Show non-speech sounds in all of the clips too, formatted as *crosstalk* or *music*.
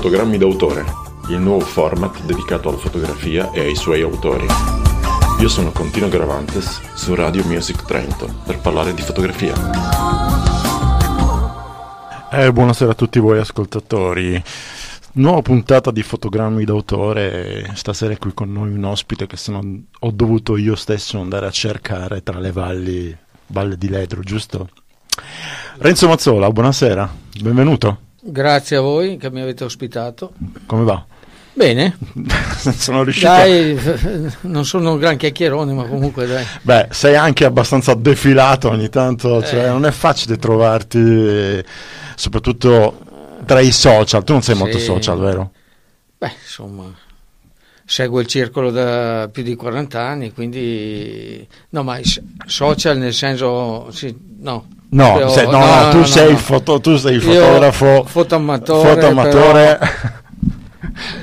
Fotogrammi d'autore, il nuovo format dedicato alla fotografia e ai suoi autori. Io sono Contino Gravantes su Radio Music Trento per parlare di fotografia. Eh, buonasera a tutti voi ascoltatori. Nuova puntata di fotogrammi d'autore. Stasera è qui con noi un ospite che sono, ho dovuto io stesso andare a cercare tra le valli, valle di Ledro, giusto? Renzo Mazzola, buonasera, benvenuto. Grazie a voi che mi avete ospitato. Come va? Bene. *laughs* sono riuscito. Dai, non sono un gran chiacchierone, ma comunque dai. Beh, sei anche abbastanza defilato ogni tanto, cioè Eh. non è facile trovarti, eh, soprattutto tra i social. Tu non sei Sì. molto social, vero? Beh, insomma, seguo il circolo da più di 40 anni, quindi... No, ma social nel senso... Sì, no. No, Io- sei- no, no, tu, no, sei no. Il foto, tu sei il Io- fotografo, fotoamatore, fotoamatore.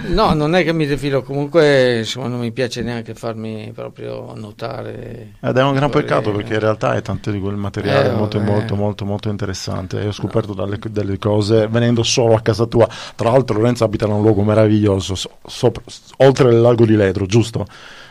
No, non è che mi defilo, comunque insomma, non mi piace neanche farmi proprio notare. Ed è un gran peccato Eh, perché in realtà è tanto di quel materiale Eh, molto, molto, molto, molto interessante. E ho scoperto dalle- delle cose venendo solo a casa tua. Tra l'altro, Lorenzo abita in un luogo meraviglioso, so- sopra- oltre il lago di Ledro, giusto?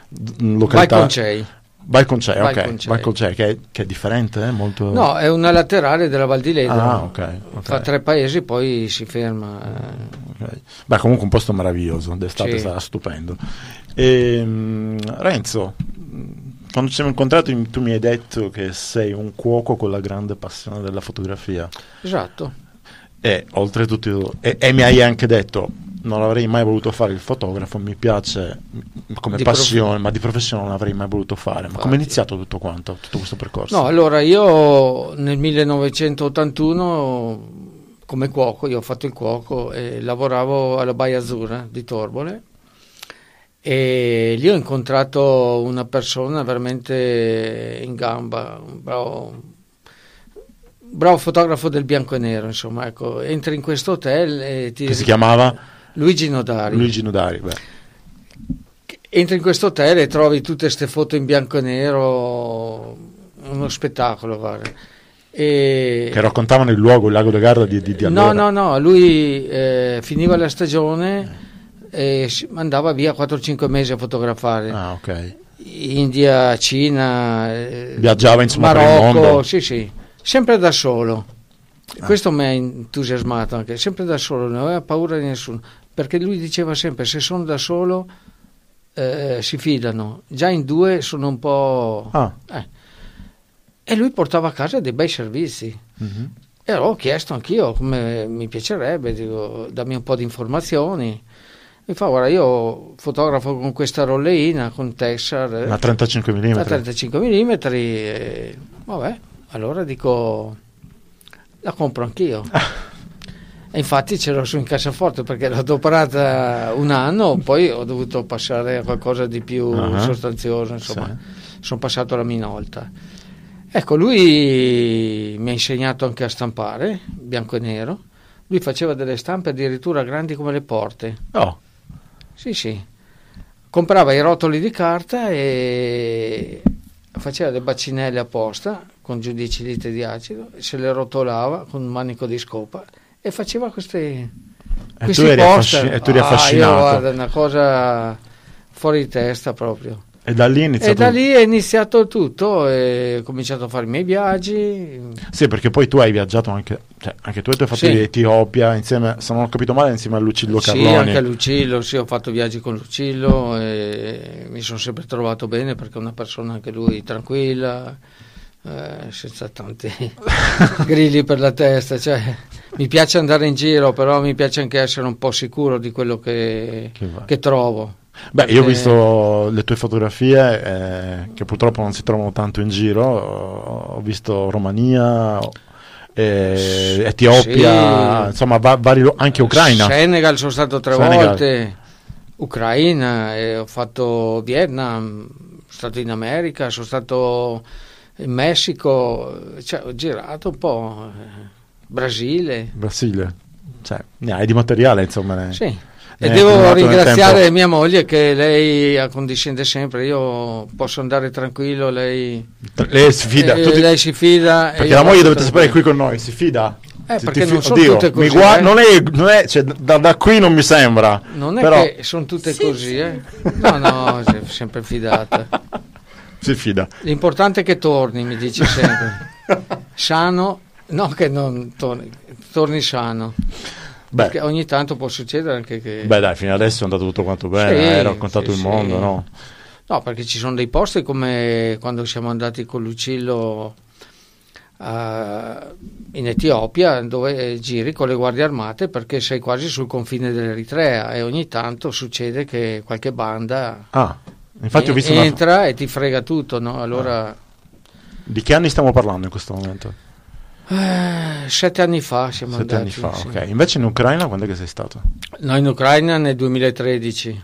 D- Vai Località. con Cei. Balconcei, ok. Balconcei, che, è, che è differente, eh? molto. No, è una laterale della Val di Ledro. Ah, ok, ok. Fa tre paesi, poi si ferma. eh. Ok. Beh, comunque un posto meraviglioso, d'estate Sì. sarà stupendo. Ehm, Renzo, quando ci siamo incontrati tu mi hai detto che sei un cuoco con la grande passione della fotografia Esatto. e oltretutto e, e mi hai anche detto non avrei mai voluto fare il fotografo, mi piace come Di passione, ma di professione non l'avrei mai voluto fare. Ma come è iniziato tutto quanto, tutto questo percorso? No, allora io nel 1981 come cuoco, io ho fatto il cuoco e lavoravo alla Baia Azzurra di Torbole e lì ho incontrato una persona veramente in gamba, un bravo, bravo fotografo del bianco e nero, insomma, ecco, entri in questo hotel e ti che si chiamava Luigi Nodari. Luigi Nudari. Beh. Entri in questo hotel e trovi tutte queste foto in bianco e nero, uno spettacolo, guarda. E... Che raccontavano il luogo, il lago de Garda di, di, di No, allora. no, no, lui eh, finiva la stagione e andava via 4-5 mesi a fotografare. Ah, ok. India, Cina, eh, Viaggiava, insomma, per il Marocco, sì, sì, sempre da solo. Ah. Questo mi ha entusiasmato anche, sempre da solo, non aveva paura di nessuno, perché lui diceva sempre se sono da solo eh, si fidano, già in due sono un po'... Ah, eh. E lui portava a casa dei bei servizi. mhm. E allora ho chiesto anch'io come mi piacerebbe, dico, dammi un po' di informazioni. Mi fa, guarda, io fotografo con questa rolleina, con Texar, Una 35 mm. da 35 mm, e, vabbè, allora dico, la compro anch'io. *laughs* E infatti ce l'ho su in cassaforte perché l'ho adoperata un anno, poi ho dovuto passare a qualcosa di più Ah, sostanzioso, insomma, sì. sono passato alla Minolta. Ecco, lui mi ha insegnato anche a stampare, bianco e nero. Lui faceva delle stampe addirittura grandi come le porte. Oh, Sì, sì. Comprava i rotoli di carta e faceva le bacinelle apposta con giù 10 litri di acido, se le rotolava con un manico di scopa e faceva queste, E tu eri affasci- e tu eri Ah, io, affascinato. guarda, una cosa fuori di testa proprio. e da lì è iniziato. da lì è iniziato tutto ho cominciato a fare i miei viaggi. Sì, perché poi tu hai viaggiato anche, cioè, anche tu hai fatto Sì. l'Etiopia insieme, se non ho capito male, insieme a Lucillo Sì, Carloni. anche a Lucillo, sì, ho fatto viaggi con Lucillo e mi sono sempre trovato bene perché è una persona anche lui tranquilla, eh, senza tanti *laughs* grilli per la testa. Cioè, mi piace andare in giro, però mi piace anche essere un po' sicuro di quello che, Che che trovo. Beh, io ho visto le tue fotografie eh, che purtroppo non si trovano tanto in giro. Ho visto Romania, eh, Etiopia, Sì. insomma, va- vari anche Ucraina. Senegal sono stato tre Senegal. volte, Ucraina, e ho fatto Vietnam, sono stato in America, sono stato in Messico, cioè, ho girato un po', eh, Brasile. Brasile. Cioè, ne hai di materiale, insomma. ne- Sì. ne E devo ringraziare mia moglie che lei accondiscende sempre, io posso andare tranquillo, lei, Lei si fida. eh, tutti- lei si fida. e perché la moglie dovete sapere è qui con noi, si fida. Eh, perché ti non sono oddio, tutte così, gua- eh. non è, non è- cioè, da, da qui non mi sembra. Non è però che sono tutte così, eh? No, no, sempre fidata. *laughs* si fida. L'importante è che torni, mi dici sempre. *laughs* Sano, no che non torni, torni sano. Perché Beh, ogni tanto può succedere anche che... beh, dai, fino adesso è andato tutto quanto bene, Sì, hai raccontato sì, il mondo, sì. no? No, perché ci sono dei posti come quando siamo andati con Lucillo eh, in Etiopia dove giri con le guardie armate perché sei quasi sul confine dell'Eritrea e ogni tanto succede che qualche banda Ah, infatti ho en- visto una... entra e ti frega tutto, no? Allora, Di che anni stiamo parlando in questo momento? Eh, sette anni fa siamo Sette anni andati. fa, sì. ok. Invece in Ucraina quando è che sei stato? No, in Ucraina nel 2013.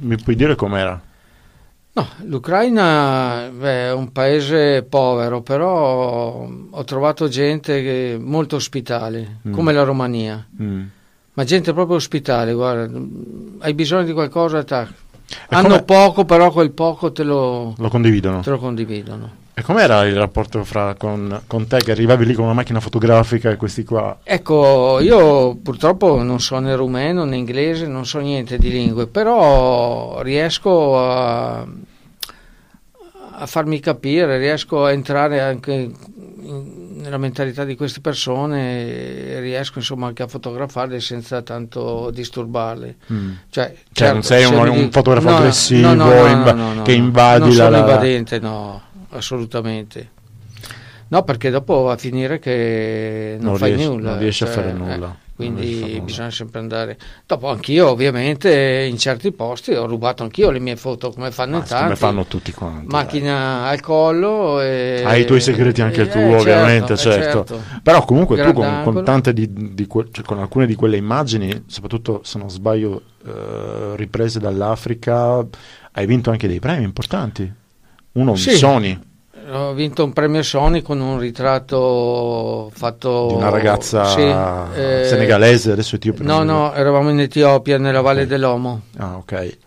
Mi puoi dire com'era? No, l'Ucraina beh, è un paese povero, però ho trovato gente molto ospitale, Mm. come la Romania, Mm. ma gente proprio ospitale, guarda, hai bisogno di qualcosa, tac. E hanno come- poco, però quel poco te lo, Lo condividono. te lo condividono. E com'era il rapporto fra, con, con te che arrivavi lì con una macchina fotografica e questi qua? Ecco, io purtroppo non so né rumeno né inglese, non so niente di lingue, però riesco a, a farmi capire, riesco a entrare anche in- nella mentalità di queste persone riesco insomma anche a fotografarle senza tanto disturbarle. Mm. Cioè, Cioè, non sei se un- un fotografo no, aggressivo, no, no, no, che invadi non la- sono la- invadente, no, assolutamente. No, perché dopo va a finire che non, Non fai riesci- nulla. non riesci a cioè, fare eh, nulla. A quindi fare nulla. bisogna sempre andare. Dopo anch'io, ovviamente, in certi posti ho rubato anch'io le mie foto, come fanno in Ah, come tanti. fanno tutti quanti. dai. Macchina al collo. E... Hai i tuoi segreti anche eh, tu, certo, ovviamente, eh, certo. Però comunque tu con, con tante di, di que- cioè, con alcune di quelle immagini, soprattutto se non sbaglio, eh, riprese dall'Africa, hai vinto anche dei premi importanti. Uno, Sì. Sony, Ho vinto un premio Sony con un ritratto fatto di una ragazza Sì, eh, senegalese, adesso etiope. No, no, eravamo in Etiopia, nella Valle dell'Omo. Ah, ok.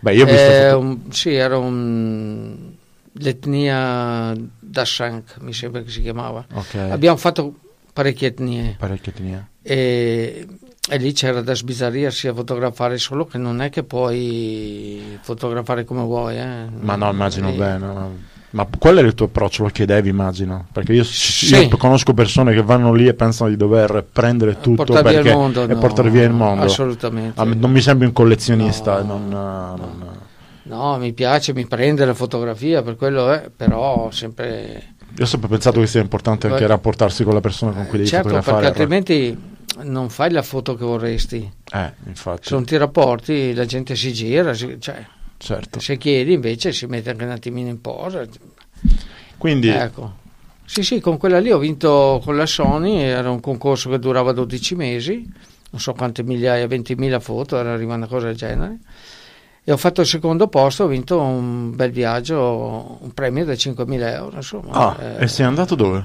Beh, io ho visto Eh, un- sì, era un, l'etnia Dashank, mi sembra che si chiamava. Ok, Abbiamo fatto parecchie etnie parecchio etnia. e, e lì c'era da sbizzarrirsi a fotografare, solo che non è che puoi fotografare come vuoi. eh. Ma no, immagino Eh, bene. no. Ma qual è il tuo approccio? Lo chiedevi, immagino? Perché io, Sì. io conosco persone che vanno lì e pensano di dover prendere tutto portare via perché, mondo, e no, portare via il mondo. Assolutamente. Ah, non mi sembri un collezionista. No, non, non- No, mi piace, mi prende la fotografia, per quello è, però sempre... Io ho sempre pensato che sia importante anche Beh, rapportarsi con la persona con cui devi certo, perché fotografare. altrimenti non fai la foto che vorresti. Eh, infatti, Se non ti rapporti la gente si gira, si- cioè, certo. se chiedi invece si mette anche un attimino in posa. Quindi, Ecco. Sì, sì, con quella lì ho vinto con la Sony, era un concorso che durava 12 mesi, non so quante migliaia, 20.000 foto, era arrivata una cosa del genere. E ho fatto il secondo posto, ho vinto un bel viaggio, un premio da 5.000 euro. Insomma. ah, Eh, e sei andato dove?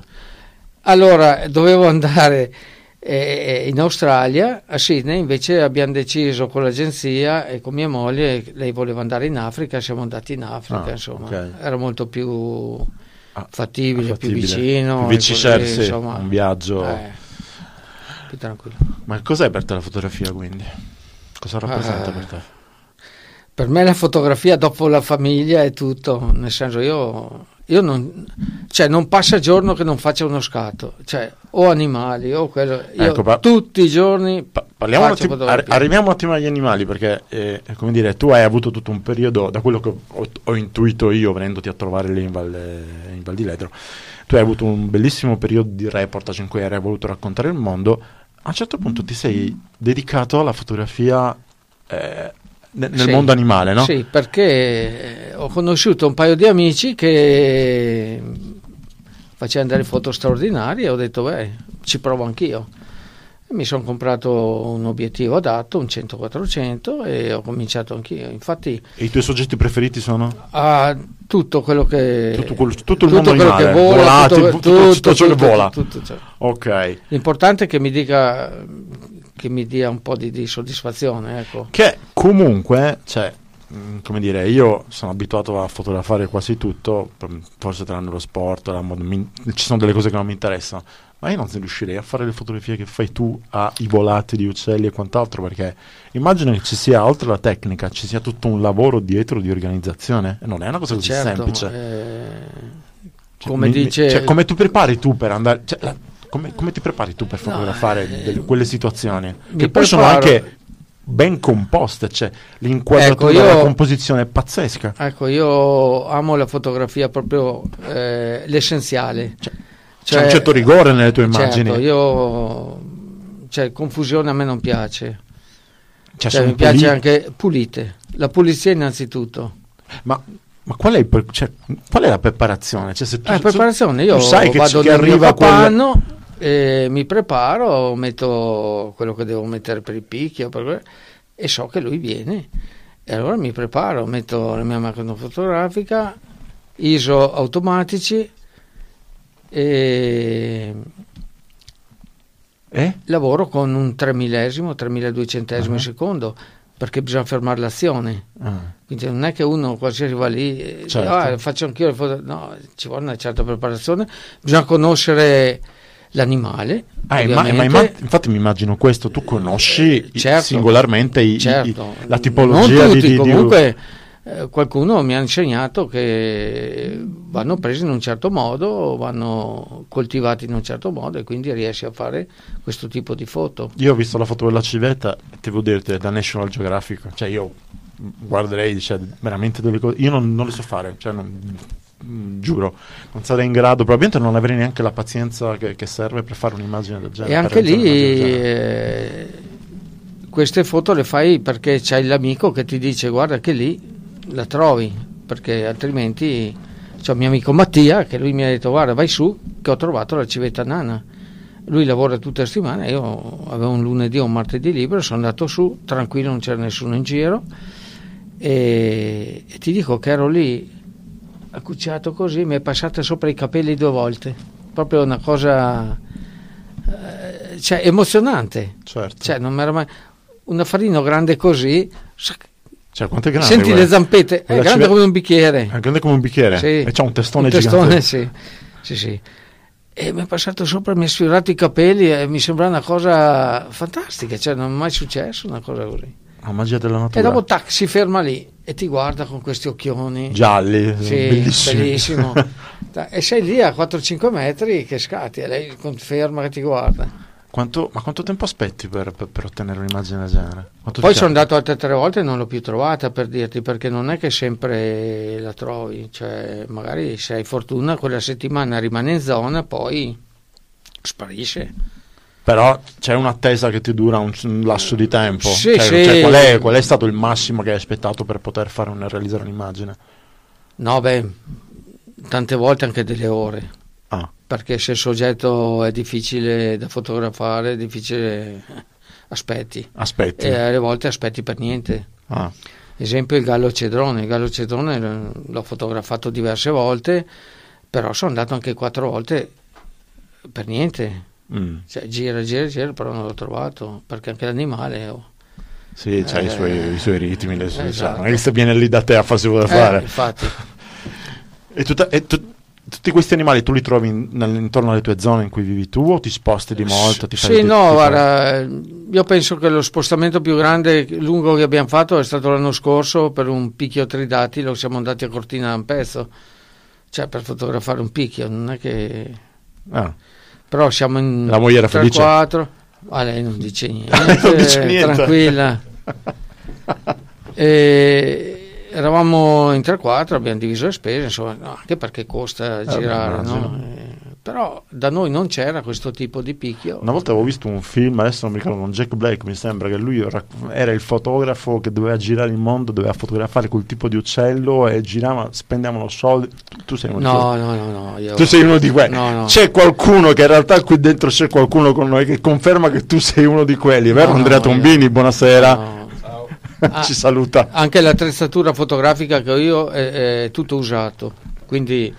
Allora, dovevo andare eh, in Australia, a Sydney, invece abbiamo deciso con l'agenzia e con mia moglie, lei voleva andare in Africa, siamo andati in Africa, Ah, insomma, ok. era molto più Ah, fattibile, più fattibile. vicino. Più vicino, così, sì, insomma, un viaggio. eh, più tranquillo. Ma cos'è per te la fotografia quindi? Cosa rappresenta Ah. per te? Per me la fotografia dopo la famiglia è tutto, nel senso io, io non, cioè non passa giorno che non faccia uno scatto, cioè o animali o quello, Ecco, pa- tutti i giorni Pa- Parliamo un attimo, arri- arriviamo un attimo agli animali perché, eh, come dire, tu hai avuto tutto un periodo, da quello che ho, ho intuito io venendoti a trovare lì in Val, in Val di Ledro, tu hai avuto un bellissimo periodo di reportage in cui hai voluto raccontare il mondo. A un certo punto ti sei dedicato alla fotografia eh, nel Sì. mondo animale, no? Sì, perché eh, ho conosciuto un paio di amici che facevano delle foto straordinarie e ho detto, beh, ci provo anch'io. Mi sono comprato un obiettivo adatto, un 100-400 e ho cominciato anch'io. Infatti, E i tuoi soggetti preferiti sono? a tutto quello che... Tutto, quel- tutto il mondo quello animale, che vola, volati, tutto, tutto- tutto ciò che vola. tutto ciò. Ok. L'importante è che mi dica che mi dia un po' di, di soddisfazione, ecco. Che comunque, cioè, mh, come dire, io sono abituato a fotografare quasi tutto, p- forse tranne lo sport, la mod- mi- ci sono delle cose che non mi interessano, ma io non riuscirei a fare le fotografie che fai tu ai volati di uccelli e quant'altro, perché immagino che ci sia, oltre alla tecnica, ci sia tutto un lavoro dietro di organizzazione. Non è una cosa così Certo, semplice. eh, Cioè, come mi- dice- cioè, come tu prepari tu per andare... cioè, la- come, come ti prepari tu per No, fotografare eh, delle- quelle situazioni? Che poi sono anche ben composte, cioè l'inquadratura, Ecco, io- la composizione è pazzesca. Ecco, io amo la fotografia proprio eh, l'essenziale. Cioè, C'è un certo rigore nelle tue immagini. Certo, io cioè confusione a me non piace. Cioè, Cioè, mi piace puliti. anche pulite. La pulizia innanzitutto. Ma, ma qual, è il cioè, qual è la preparazione? Cioè, se tu, Eh, preparazione, io sai che, vado che arriva quel... capanno, e mi preparo, metto quello che devo mettere per i picchi o per e so che lui viene. E allora mi preparo, metto la mia macchina fotografica, ISO automatici e Eh? lavoro con un 3 millesimo, 3200 Ah. secondo perché bisogna fermare l'azione. Ah. Quindi non è che uno qualsiasi va lì e dice, Certo. "Ah, faccio anch'io le foto. No, ci vuole una certa preparazione, bisogna conoscere l'animale. Ah, ma imma- infatti mi immagino questo, tu conosci i- Certo. singolarmente i- i- Certo. la tipologia non di- tutti, di, di- comunque eh, qualcuno mi ha insegnato che vanno presi in un certo modo, vanno coltivati in un certo modo e quindi riesci a fare questo tipo di foto. Io ho visto la foto della civetta, e devo dirti, da National Geographic, cioè io guarderei, cioè, veramente delle cose, io non, non le so fare, cioè, non- mm, giuro, non sarei in grado, probabilmente non avrei neanche la pazienza che, che serve per fare un'immagine del genere. E anche lì eh, queste foto le fai perché c'hai l'amico che ti dice guarda che lì la trovi, perché altrimenti c'è un mio amico Mattia che lui mi ha detto guarda vai su che ho trovato la civetta nana. Lui lavora tutte le settimane, io avevo un lunedì o un martedì libero, sono andato su, tranquillo, non c'era nessuno in giro e, e ti dico che ero lì accucciato così, mi è passata sopra i capelli due volte, proprio una cosa eh, cioè, emozionante. Certo. Cioè, non mai... Un affarino grande così, sac- Cioè, quanto è grande? senti guarda? le zampette, è Quella grande cive- come un bicchiere. È grande come un bicchiere Sì. e c'ha un testone, Un testone, gigante. sì. sì, sì. E mi è passato sopra, mi ha sfiorato i capelli e mi sembra una cosa fantastica, cioè non è mai successo una cosa così. La magia della E natura. dopo tac, si ferma lì e ti guarda con questi occhioni. Gialli, Sì, bellissimi. bellissimo. *laughs* Ta- e sei lì a 4-5 metri che scatti e lei conferma che ti guarda. Quanto- ma quanto tempo aspetti per, per- per ottenere un'immagine del genere? Quanto Poi sono andato altre tre volte e non l'ho più trovata per dirti, perché non è che sempre la trovi, cioè magari se hai fortuna quella settimana rimane in zona, poi sparisce. Però c'è un'attesa che ti dura un, un lasso di tempo. Sì, Cioè, sì. cioè, qual, è, qual è stato il massimo che hai aspettato per poter fare un- realizzare un'immagine? No, beh, tante volte anche delle ore, perché se il soggetto è difficile da fotografare, è difficile, aspetti. aspetti. E alle volte aspetti per niente. Ah, Esempio il gallo cedrone, il gallo cedrone l- l'ho fotografato diverse volte, però sono andato anche quattro volte per niente. mm. Cioè, gira, gira, gira, però non l'ho trovato, perché anche l'animale... oh. Sì, i, Eh, suoi, i suoi ritmi. Le sue, esatto. cioè, non è che se viene lì da te a farsi vuole Eh, fare. infatti, E, tutta- e tu- tutti questi animali tu li trovi in- intorno alle tue zone in cui vivi tu o ti sposti di molto? Ti sì, no, guarda, io penso che lo spostamento più grande, lungo che abbiamo fatto è stato l'anno scorso per un picchio tridatilo, siamo andati a Cortina da un pezzo, cioè per fotografare un picchio, non è che... Ah, Però siamo in La moglie era felice? 4 ah, lei non dice niente, *laughs* Non dice niente. tranquilla. *laughs* E eravamo in 3-4, abbiamo diviso le spese, insomma, no, anche perché costa Eh, girare, no? Eh, però da noi non c'era questo tipo di picchio. Una volta avevo visto un film, adesso non mi ricordo, con Jack Black mi sembra che lui era, il fotografo che doveva girare il mondo, doveva fotografare quel tipo di uccello e girava, spendevano soldi. Tu, tu sei uno di No, no, no, no. Io... Tu sei uno di quelli. No, no. C'è qualcuno che in realtà qui dentro c'è qualcuno con noi che conferma che tu sei uno di quelli, vero No, Andrea no, Tombini? io- Buonasera. Ah. Ci saluta. Anche l'attrezzatura fotografica che ho io è, è tutto usato, quindi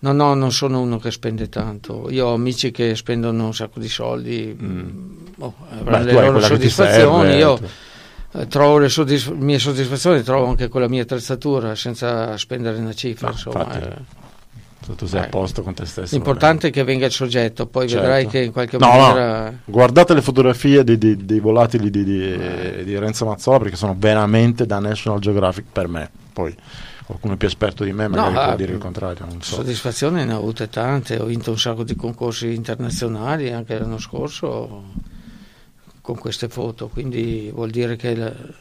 no, no, non sono uno che spende tanto. Io ho amici che spendono un sacco di soldi, avranno Mm. Beh, le tu hai loro soddisfazioni. serve, io eh, trovo le soddisf- mie soddisfazioni, trovo anche con la mia attrezzatura senza spendere una cifra. No, insomma, infatti. eh. Se tu sei a Eh. posto con te stesso. L'importante è che venga il soggetto, poi Certo. vedrai che in qualche No, maniera... no, guardate le fotografie dei, dei- dei volatili di, di- di Renzo Mazzola perché sono veramente da National Geographic per me. Poi qualcuno più esperto di me magari No, può ah, dire il contrario, non so. Soddisfazione ne ho avute tante, ho vinto un sacco di concorsi internazionali anche l'anno scorso con queste foto, quindi vuol dire che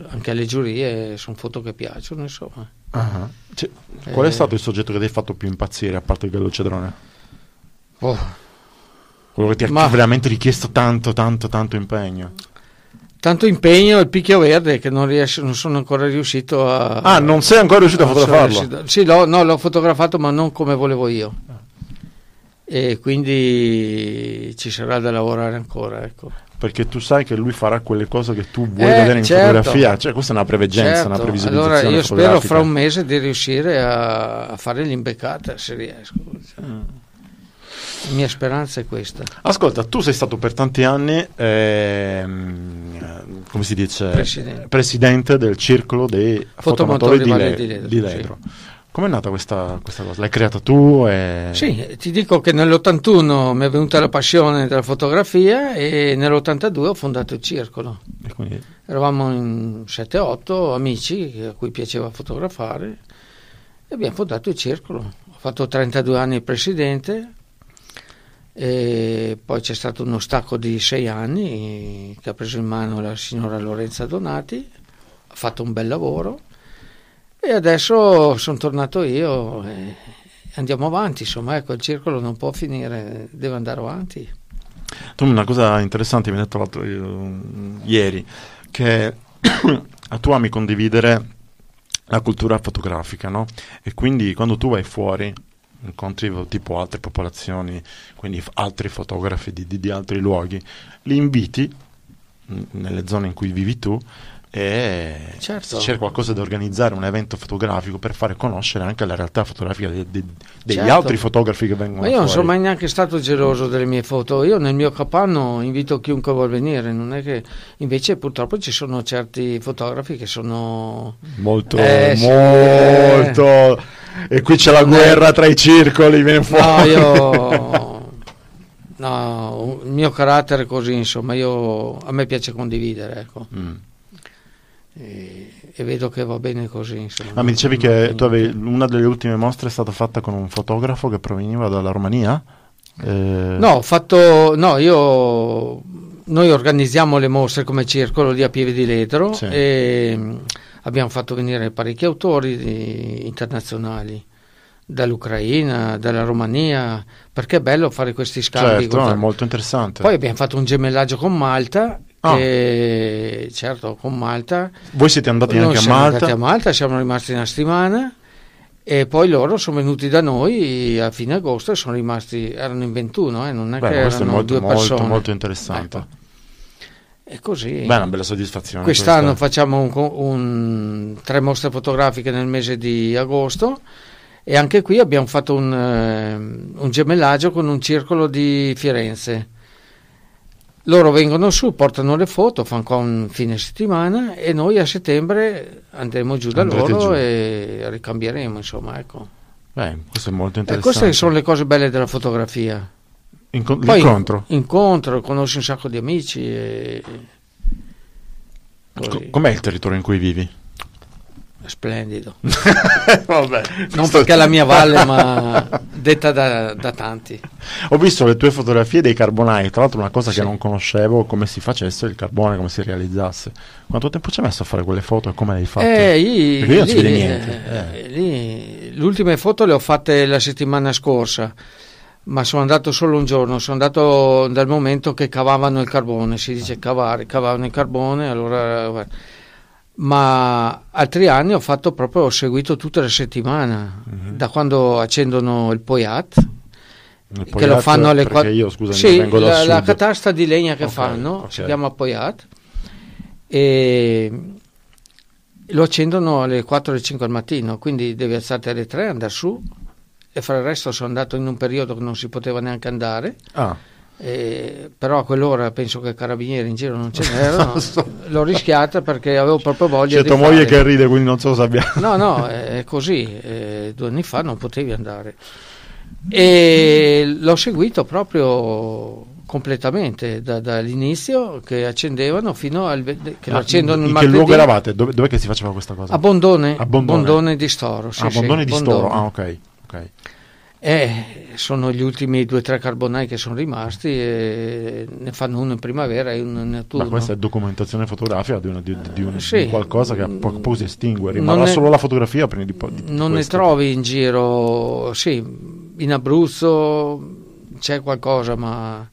anche alle giurie sono foto che piacciono, insomma. Ah, cioè, qual è Eh. stato il soggetto che ti ha fatto più impazzire a parte il Gallocedrone? Oh, Quello che ti ha Ma- veramente richiesto tanto, tanto, tanto impegno. tanto impegno e il picchio verde che non, riesco, non sono ancora riuscito a... Ah, non sei ancora riuscito a fotografarlo? riuscito- Sì, l'ho, no, l'ho fotografato ma non come volevo io. E quindi ci sarà da lavorare ancora, ecco. Perché tu sai che lui farà quelle cose che tu vuoi Eh, vedere in certo. fotografia. Cioè, questa è una preveggenza, una Certo, previsualizzazione allora io spero fra un mese di riuscire a, a fare l'imbeccata se riesco. Cioè, La mia speranza è questa. Ascolta, tu sei stato per tanti anni, ehm, come si dice, Presidente. presidente del circolo dei Fotomotori fotomotori di, Le- di Ledro, Ledro. Com'è nata questa, questa cosa? L'hai creata tu? E... Sì, ti dico che nell'81 mi è venuta la passione della fotografia e nell'82 ho fondato il circolo. E quindi- Eravamo in 7-8 amici a cui piaceva fotografare e abbiamo fondato il circolo. Ho fatto 32 anni presidente e poi c'è stato uno stacco di 6 anni che ha preso in mano la signora Lorenza Donati, ha fatto un bel lavoro e adesso sono tornato io e andiamo avanti, insomma ecco il circolo non può finire, deve andare avanti. Tu una cosa interessante mi hai detto l'altro, eh, ieri, che *coughs* tu ami condividere la cultura fotografica, no? E quindi quando tu vai fuori, incontri tipo altre popolazioni, quindi altri fotografi di, di- di altri luoghi, li inviti nelle zone in cui vivi tu e Certo. cerca qualcosa da organizzare, un evento fotografico per fare conoscere anche la realtà fotografica de- de- degli Certo. altri fotografi che vengono Ma io non fuori. sono mai neanche stato geloso delle mie foto. Io nel mio capanno invito chiunque vuol venire. Non è che invece purtroppo ci sono certi fotografi che sono. Molto, Eh, molto. E qui c'è la Non guerra tra i circoli, viene No, fuori. io. *laughs* No, il mio carattere è così, insomma, io, a me piace condividere, ecco. Mm. E, e vedo che va bene così, insomma. Ah, mi dicevi che avevi, una delle ultime mostre è stata fatta con un fotografo che proveniva dalla Romania? Eh, No, ho fatto. No, io. Noi organizziamo le mostre come circolo lì a Pieve di Ledro Sì. e mh, abbiamo fatto venire parecchi autori di- internazionali dall'Ucraina, dalla Romania, perché è bello fare questi scambi. certo, è molto interessante. Poi abbiamo fatto un gemellaggio con Malta, Ah. che, certo, con Malta. Voi siete andati anche a Malta? andati a Malta, siamo rimasti una settimana e poi loro sono venuti da noi a fine agosto e sono rimasti, erano in 21, eh, non è Beh, che questo è erano molto, due molto, persone. molto interessante. Ecco. E così. Beh, è una bella soddisfazione. Quest'anno questa. facciamo un, un- tre mostre fotografiche nel mese di agosto e anche qui abbiamo fatto un, ehm, un gemellaggio con un circolo di Firenze. Loro vengono su, portano le foto, fanno qua un fine settimana e noi a settembre andremo giù da Andrete loro giù. e ricambieremo, insomma, ecco. Beh, questo è molto E interessante. queste sono le cose belle della fotografia. Inco- Poi l'incontro. incontro, conosci un sacco di amici e... Com'è il territorio in cui vivi? Splendido. *laughs* Vabbè, Non perché è la mia valle, *laughs* ma detta da, da tanti. Ho visto le tue fotografie dei carbonai, tra l'altro una cosa Sì. che non conoscevo, come si facesse il carbone, come si realizzasse. Quanto tempo ci hai messo a fare quelle foto e come le hai fatte? Eh, io- Perché io non si lì, vede niente, eh, lì, le ultime foto le ho fatte la settimana scorsa, ma sono andato solo un giorno. Sono andato dal momento che cavavano il carbone. Si dice cavare, cavavano il carbone. Allora, guarda. Ma altri anni ho fatto proprio, ho seguito tutta la settimana, Mhm. da quando accendono il Poiat. Il che lo Poiat, fanno alle perché 4 io, scusami, sì, vengo la, la sud. catasta di legna che Ok, fanno ok. si chiama Poiat e lo accendono alle 4 alle 5 al mattino quindi devi alzarti alle 3 andare su e fra il resto sono andato in un periodo che non si poteva neanche andare Ah, e- però a quell'ora penso che carabinieri in giro non ce n'erano *laughs* So. l'ho rischiata perché avevo proprio voglia c'è di tua moglie che ride, quindi non so se abbia... no no è così eh, due anni fa non potevi andare e l'ho seguito proprio completamente da, dall'inizio che accendevano fino al che lo accendono in che luogo eravate? Dove, dov'è che si faceva questa cosa? a Bondone, A Bondone. Bondone di Storo sì, ah, sì, Bondone di Bondone. Storo. Ah, ok. ok. Eh, sono gli ultimi due o tre carbonai che sono rimasti e ne fanno uno in primavera e uno in Ma autunno questa è documentazione fotografica di, una- di- di un, Sì. di qualcosa che a poco a poco si estingue. Rimarrà Non ne- solo la fotografia prima di, di non ne questo. trovi in giro sì in Abruzzo c'è qualcosa ma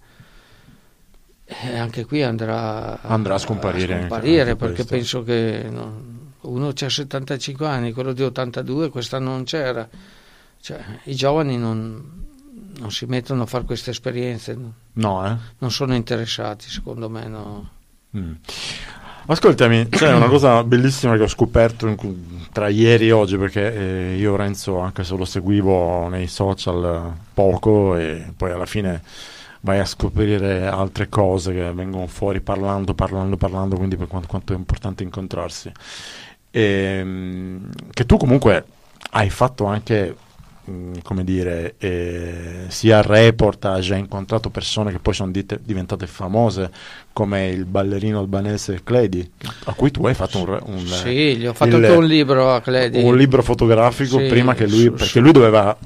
eh, anche qui andrà Andrà a scomparire anche- scomparire, perché questo. penso che non- uno c'ha 75 anni quello di 82 quest'anno non c'era cioè, i giovani non, non si mettono a fare queste esperienze no? Eh? non sono interessati secondo me no. Mm. Ascoltami, c'è una cosa bellissima che ho scoperto in cu- tra ieri e oggi, perché eh, io Renzo, anche se lo seguivo nei social eh, poco, e poi alla fine vai a scoprire altre cose che vengono fuori parlando, parlando, parlando, quindi per quanto, quanto è importante incontrarsi. Ehm, che tu comunque hai fatto anche, mh, come dire, eh, sia reportage, hai incontrato persone che poi sono dite- diventate famose, come il ballerino albanese Cledi, a cui tu hai fatto un, un, sì gli ho fatto il- anche un libro a Cledi un libro fotografico Sì, prima che lui, su- perché su- lui doveva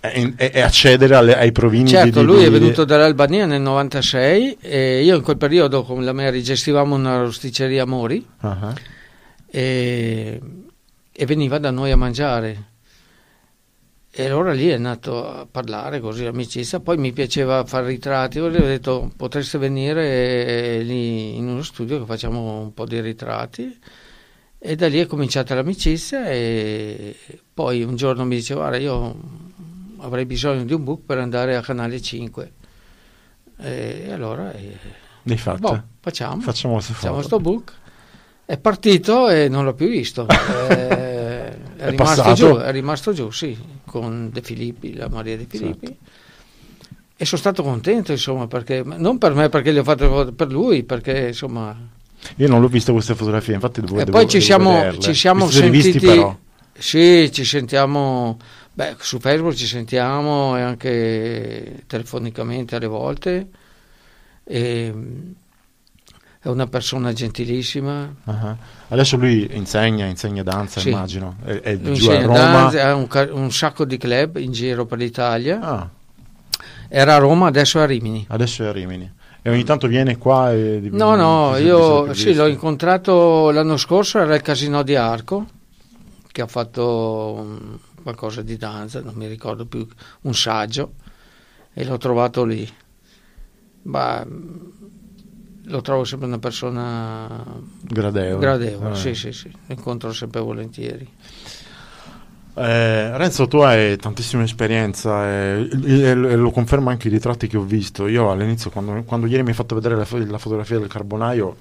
eh, eh, accedere alle- ai provini Certo, di, di- lui è di- venuto dall'Albania nel 96 e io in quel periodo con la Mary gestivamo una rosticceria Mori ah. e, e veniva da noi a mangiare. E allora lì è nato a parlare così, amicizia. Poi mi piaceva fare ritratti. Ho detto potreste venire lì in uno studio che facciamo un po' di ritratti. E da lì è cominciata l'amicizia. E poi un giorno mi dice: Guarda, io avrei bisogno di un book per andare a Canale 5. E allora eh, L'hai fatta? boh, facciamo. Facciamo Facciamo foto. sto book. È partito e non l'ho più visto. Eh, *laughs* è, rimasto passato? giù, è rimasto giù, sì, con De Filippi, la Maria De Filippi. Certo. E sono stato contento, insomma, perché non per me, perché le ho fatte per lui, perché insomma. Io non l'ho vista queste fotografie, infatti devo, e devo- poi ci siamo, ci siamo sentiti. però? Sì, ci sentiamo. Beh, su Facebook ci sentiamo e anche telefonicamente alle volte. E, è una persona gentilissima. Ah, Adesso lui insegna, insegna danza, Sì. immagino. È, è giù a Roma. danza, ha un, un sacco di club in giro per l'Italia. Ah, Era a Roma, adesso è a Rimini. adesso è a Rimini. E ogni tanto viene qua e... No, no, io sì, l'ho incontrato l'anno scorso, era il Casino di Arco, che ha fatto qualcosa di danza, non mi ricordo più, un saggio, e l'ho trovato lì. Ma lo trovo sempre una persona Gradevole. gradevole, Eh. sì, sì, sì, lo incontro sempre volentieri. Eh, Renzo, tu hai tantissima esperienza e, e- e lo conferma anche i ritratti che ho visto. Io all'inizio, quando, quando ieri mi hai fatto vedere la, la fotografia del carbonaio,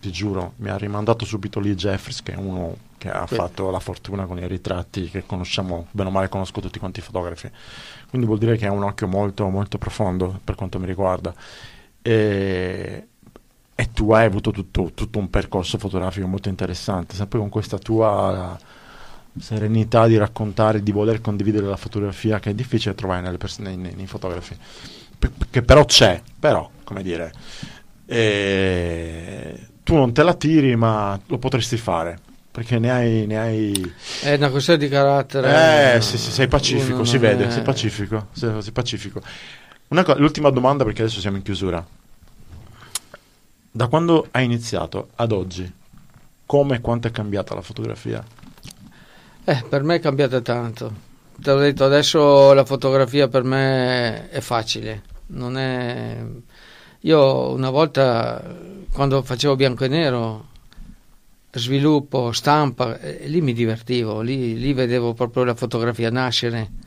ti giuro, mi ha rimandato subito lì Jeffries, che è uno che ha Sì. fatto la fortuna con i ritratti che conosciamo, bene o male conosco tutti quanti i fotografi. Quindi vuol dire che ha un occhio molto, molto profondo per quanto mi riguarda. E, e tu hai avuto tutto, tutto un percorso fotografico molto interessante, sempre con questa tua serenità di raccontare, di voler condividere la fotografia che è difficile trovare nelle pers- nei, nei- nei fotografi, P- che però c'è, però, come dire, eh, tu non te la tiri ma lo potresti fare, perché ne hai... Ne hai È una questione di carattere. eh, sì, sì, sei pacifico, si vede, è- sei pacifico, sei, sei pacifico. Co- l'ultima domanda perché adesso siamo in chiusura. Da quando hai iniziato ad oggi, come e quanto è cambiata la fotografia? Eh, per me è cambiata tanto. Te l'ho detto, adesso la fotografia per me è facile. È... Io una volta, quando facevo bianco e nero, sviluppo, stampa, lì mi divertivo, lì, lì vedevo proprio la fotografia nascere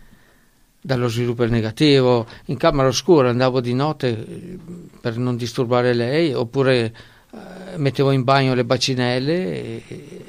dallo sviluppo negativo. In camera oscura andavo di notte eh, per non disturbare lei, oppure eh, mettevo in bagno le bacinelle e,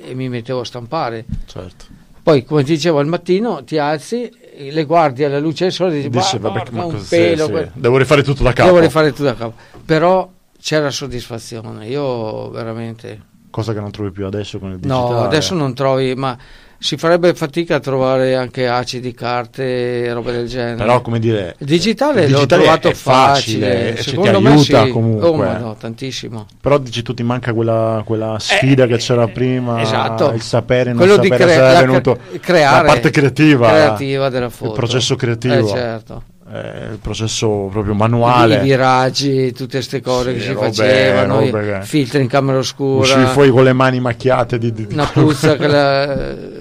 e mi mettevo a stampare. Certo. Poi, come ti dicevo, al mattino ti alzi, e le guardi alla luce del sole e dici, Dice, "Ma vabbè, ma un cosa- pelo, sì, sì. Devo rifare tutto da capo. devo rifare tutto da capo. Però c'era soddisfazione, io veramente... Cosa che non trovi più adesso con il digitale. No, adesso non trovi, ma si farebbe fatica a trovare anche acidi, carte e robe del genere. Però, come dire, il digitale, il l'ho digitale trovato è facile, facile. ci Secondo me aiuta sì. comunque. Oh, ma no, tantissimo. Però dici tu ti manca quella, quella sfida Eh, che c'era prima, esatto. il sapere, non Quello di sapere cre- è la venuto cre- creare, la parte creativa, creativa della foto. il processo creativo, Eh, certo. eh, il processo proprio manuale. i viraggi, tutte queste cose Sì, che si robe- facevano, robe che- filtri in camera oscura, Uscivi fuori con le mani macchiate di, di- di- una puzza che la...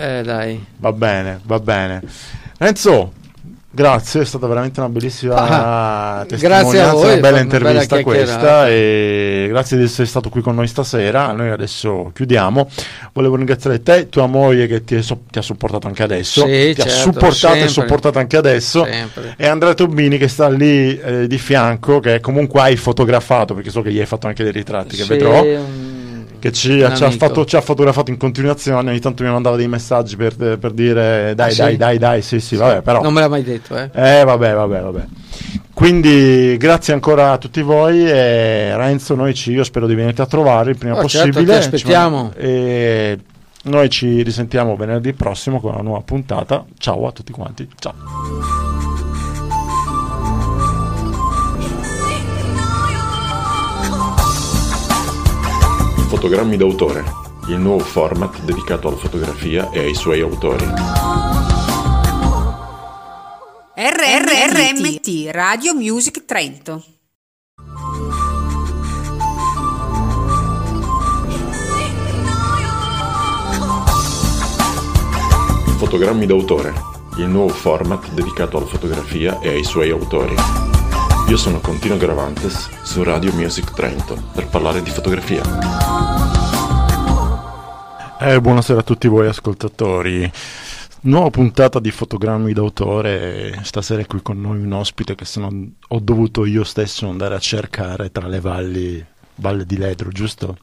Eh dai. Va bene, va bene. Renzo, grazie, è stata veramente una bellissima Ah, testimonianza, grazie a voi, una bella intervista bella questa e grazie di essere stato qui con noi stasera. Noi adesso chiudiamo. Volevo ringraziare te, tua moglie che ti, so- ti ha supportato anche adesso, Sì, ti ha certo, supportato e sempre. sopportato anche adesso. Sempre. E Andrea Tobini che sta lì eh, di fianco, che comunque hai fotografato, perché so che gli hai fatto anche dei ritratti che Sì, vedrò un- che ci, un ci ha, fatto, ci ha fotografato in continuazione, ogni tanto mi mandava dei messaggi per, per dire dai, Ah, dai, sì? dai, dai, sì, sì, vabbè, però... Non me l'ha mai detto, eh. Eh, vabbè, vabbè, vabbè. Quindi grazie ancora a tutti voi e Renzo, noi ci, io spero di venirti a trovare il prima Oh, certo, possibile. ti aspettiamo. E noi ci risentiamo venerdì prossimo con una nuova puntata. Ciao a tutti quanti. Ciao. Fotogrammi d'autore, il nuovo format dedicato alla fotografia e ai suoi autori. RRRMT Radio Music Trento. Fotogrammi d'autore, il nuovo format dedicato alla fotografia e ai suoi autori. Io sono Contino Gravantes su Radio Music Trento per parlare di fotografia. Eh, buonasera a tutti voi ascoltatori. Nuova puntata di fotogrammi d'autore. Stasera è qui con noi un ospite che sono, ho dovuto io stesso andare a cercare tra le valli, valle di Ledro, giusto?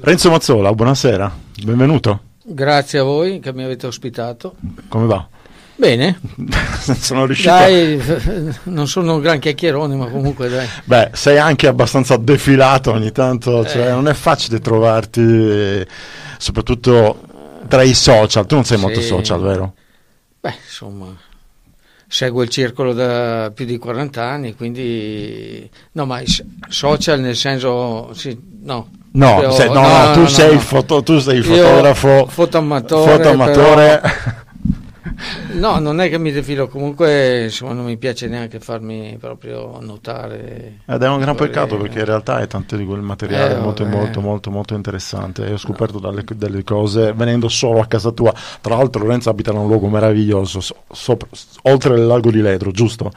Renzo Mazzola, buonasera, benvenuto. Grazie a voi che mi avete ospitato. Come va? Bene, *laughs* sono riuscito. dai, *laughs* non sono un gran chiacchierone, ma comunque dai. Beh, sei anche abbastanza defilato ogni tanto, cioè Eh. non è facile trovarti, eh, soprattutto tra i social. Tu non sei molto Sì. social, vero? Beh, insomma, seguo il circolo da più di 40 anni, quindi... No, ma social nel senso... Sì, no. No, Io- sei- no, no, tu, no, sei no. Il foto- tu sei il fotografo, fotoamatore, fotoamatore. *laughs* No, non è che mi defilo, comunque insomma, non mi piace neanche farmi proprio notare. Ed è un gran Quelle- peccato perché in realtà è tanto di quel materiale Eh, molto, molto, molto, molto interessante. E ho scoperto dalle- delle cose venendo solo a casa tua. Tra l'altro, Lorenzo abita in un luogo meraviglioso, so- sopra- oltre il lago di Ledro, giusto?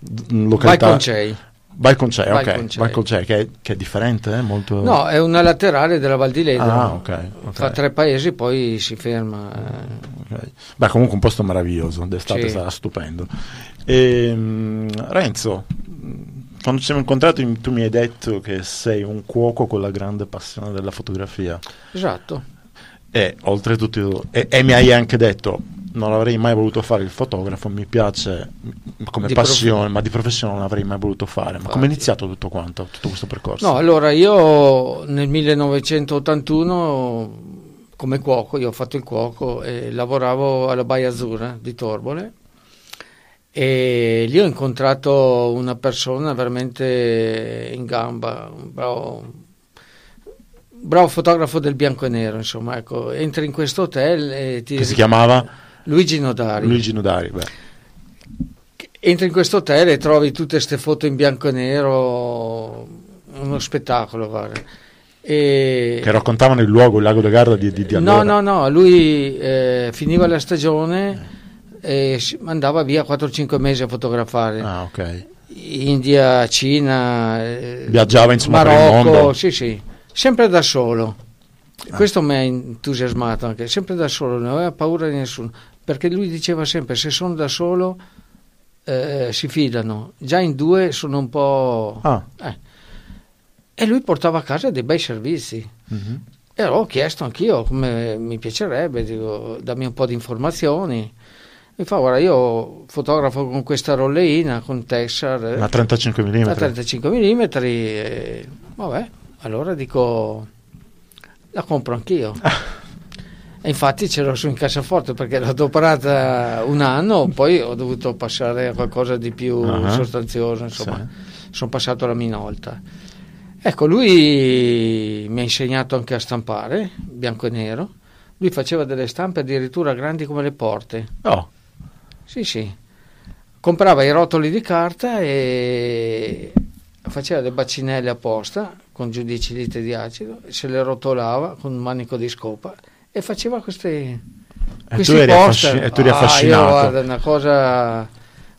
D- Vai Località. con Cei. Balconcei, ok. Balconcei. Balconcei, che, è, che è differente, eh? Molto... No, è una laterale della Val di Ledro. Ah, ok, ok. Fa tre paesi, poi si ferma. eh. Ok. Beh, comunque un posto meraviglioso, d'estate Sì. sarà stupendo. Ehm, Renzo, quando ci siamo incontrati tu mi hai detto che sei un cuoco con la grande passione della fotografia Esatto. e oltretutto, e, e mi hai anche detto non avrei mai voluto fare il fotografo, mi piace come Di passione, prof- ma di professione non l'avrei mai voluto fare. Ma come è iniziato tutto quanto, tutto questo percorso? No, allora io nel 1981 come cuoco, io ho fatto il cuoco e lavoravo alla Baia Azzurra di Torbole e lì ho incontrato una persona veramente in gamba, un bravo, bravo fotografo del bianco e nero, insomma, ecco, entri in questo hotel e ti che si chiamava Luigi Nodari. Luigi Nudari. Beh. Entri in questo hotel e trovi tutte queste foto in bianco e nero, uno spettacolo, guarda. E... Che raccontavano il luogo, il lago da Garda di, di, di No, allora. no, no, lui eh, finiva la stagione e andava via 4-5 mesi a fotografare. Ah, ok. India, Cina, eh, Viaggiava, insomma, Marocco, sì, sì, sempre da solo. Ah. Questo mi ha entusiasmato anche, sempre da solo, non aveva paura di nessuno, perché lui diceva sempre se sono da solo eh, si fidano, già in due sono un po'... Ah, eh. E lui portava a casa dei bei servizi. mhm. E allora ho chiesto anch'io come mi piacerebbe, dico, dammi un po' di informazioni. Mi fa, guarda, io fotografo con questa rolleina, con Texar, Una 35 mm. da 35 mm, e, vabbè, allora dico, la compro anch'io. *laughs* E infatti ce l'ho su in cassaforte perché l'ho adoperata un anno, poi ho dovuto passare a qualcosa di più Ah. sostanzioso, insomma, sono passato alla minolta. Ecco, lui mi ha insegnato anche a stampare, bianco e nero. Lui faceva delle stampe addirittura grandi come le porte. Oh, Sì, sì. Comprava i rotoli di carta e faceva le bacinelle apposta con giù 10 litri di acido, se le rotolava con un manico di scopa e faceva queste, E tu eri affasci- e tu eri Ah, affascinato. io, guarda, una cosa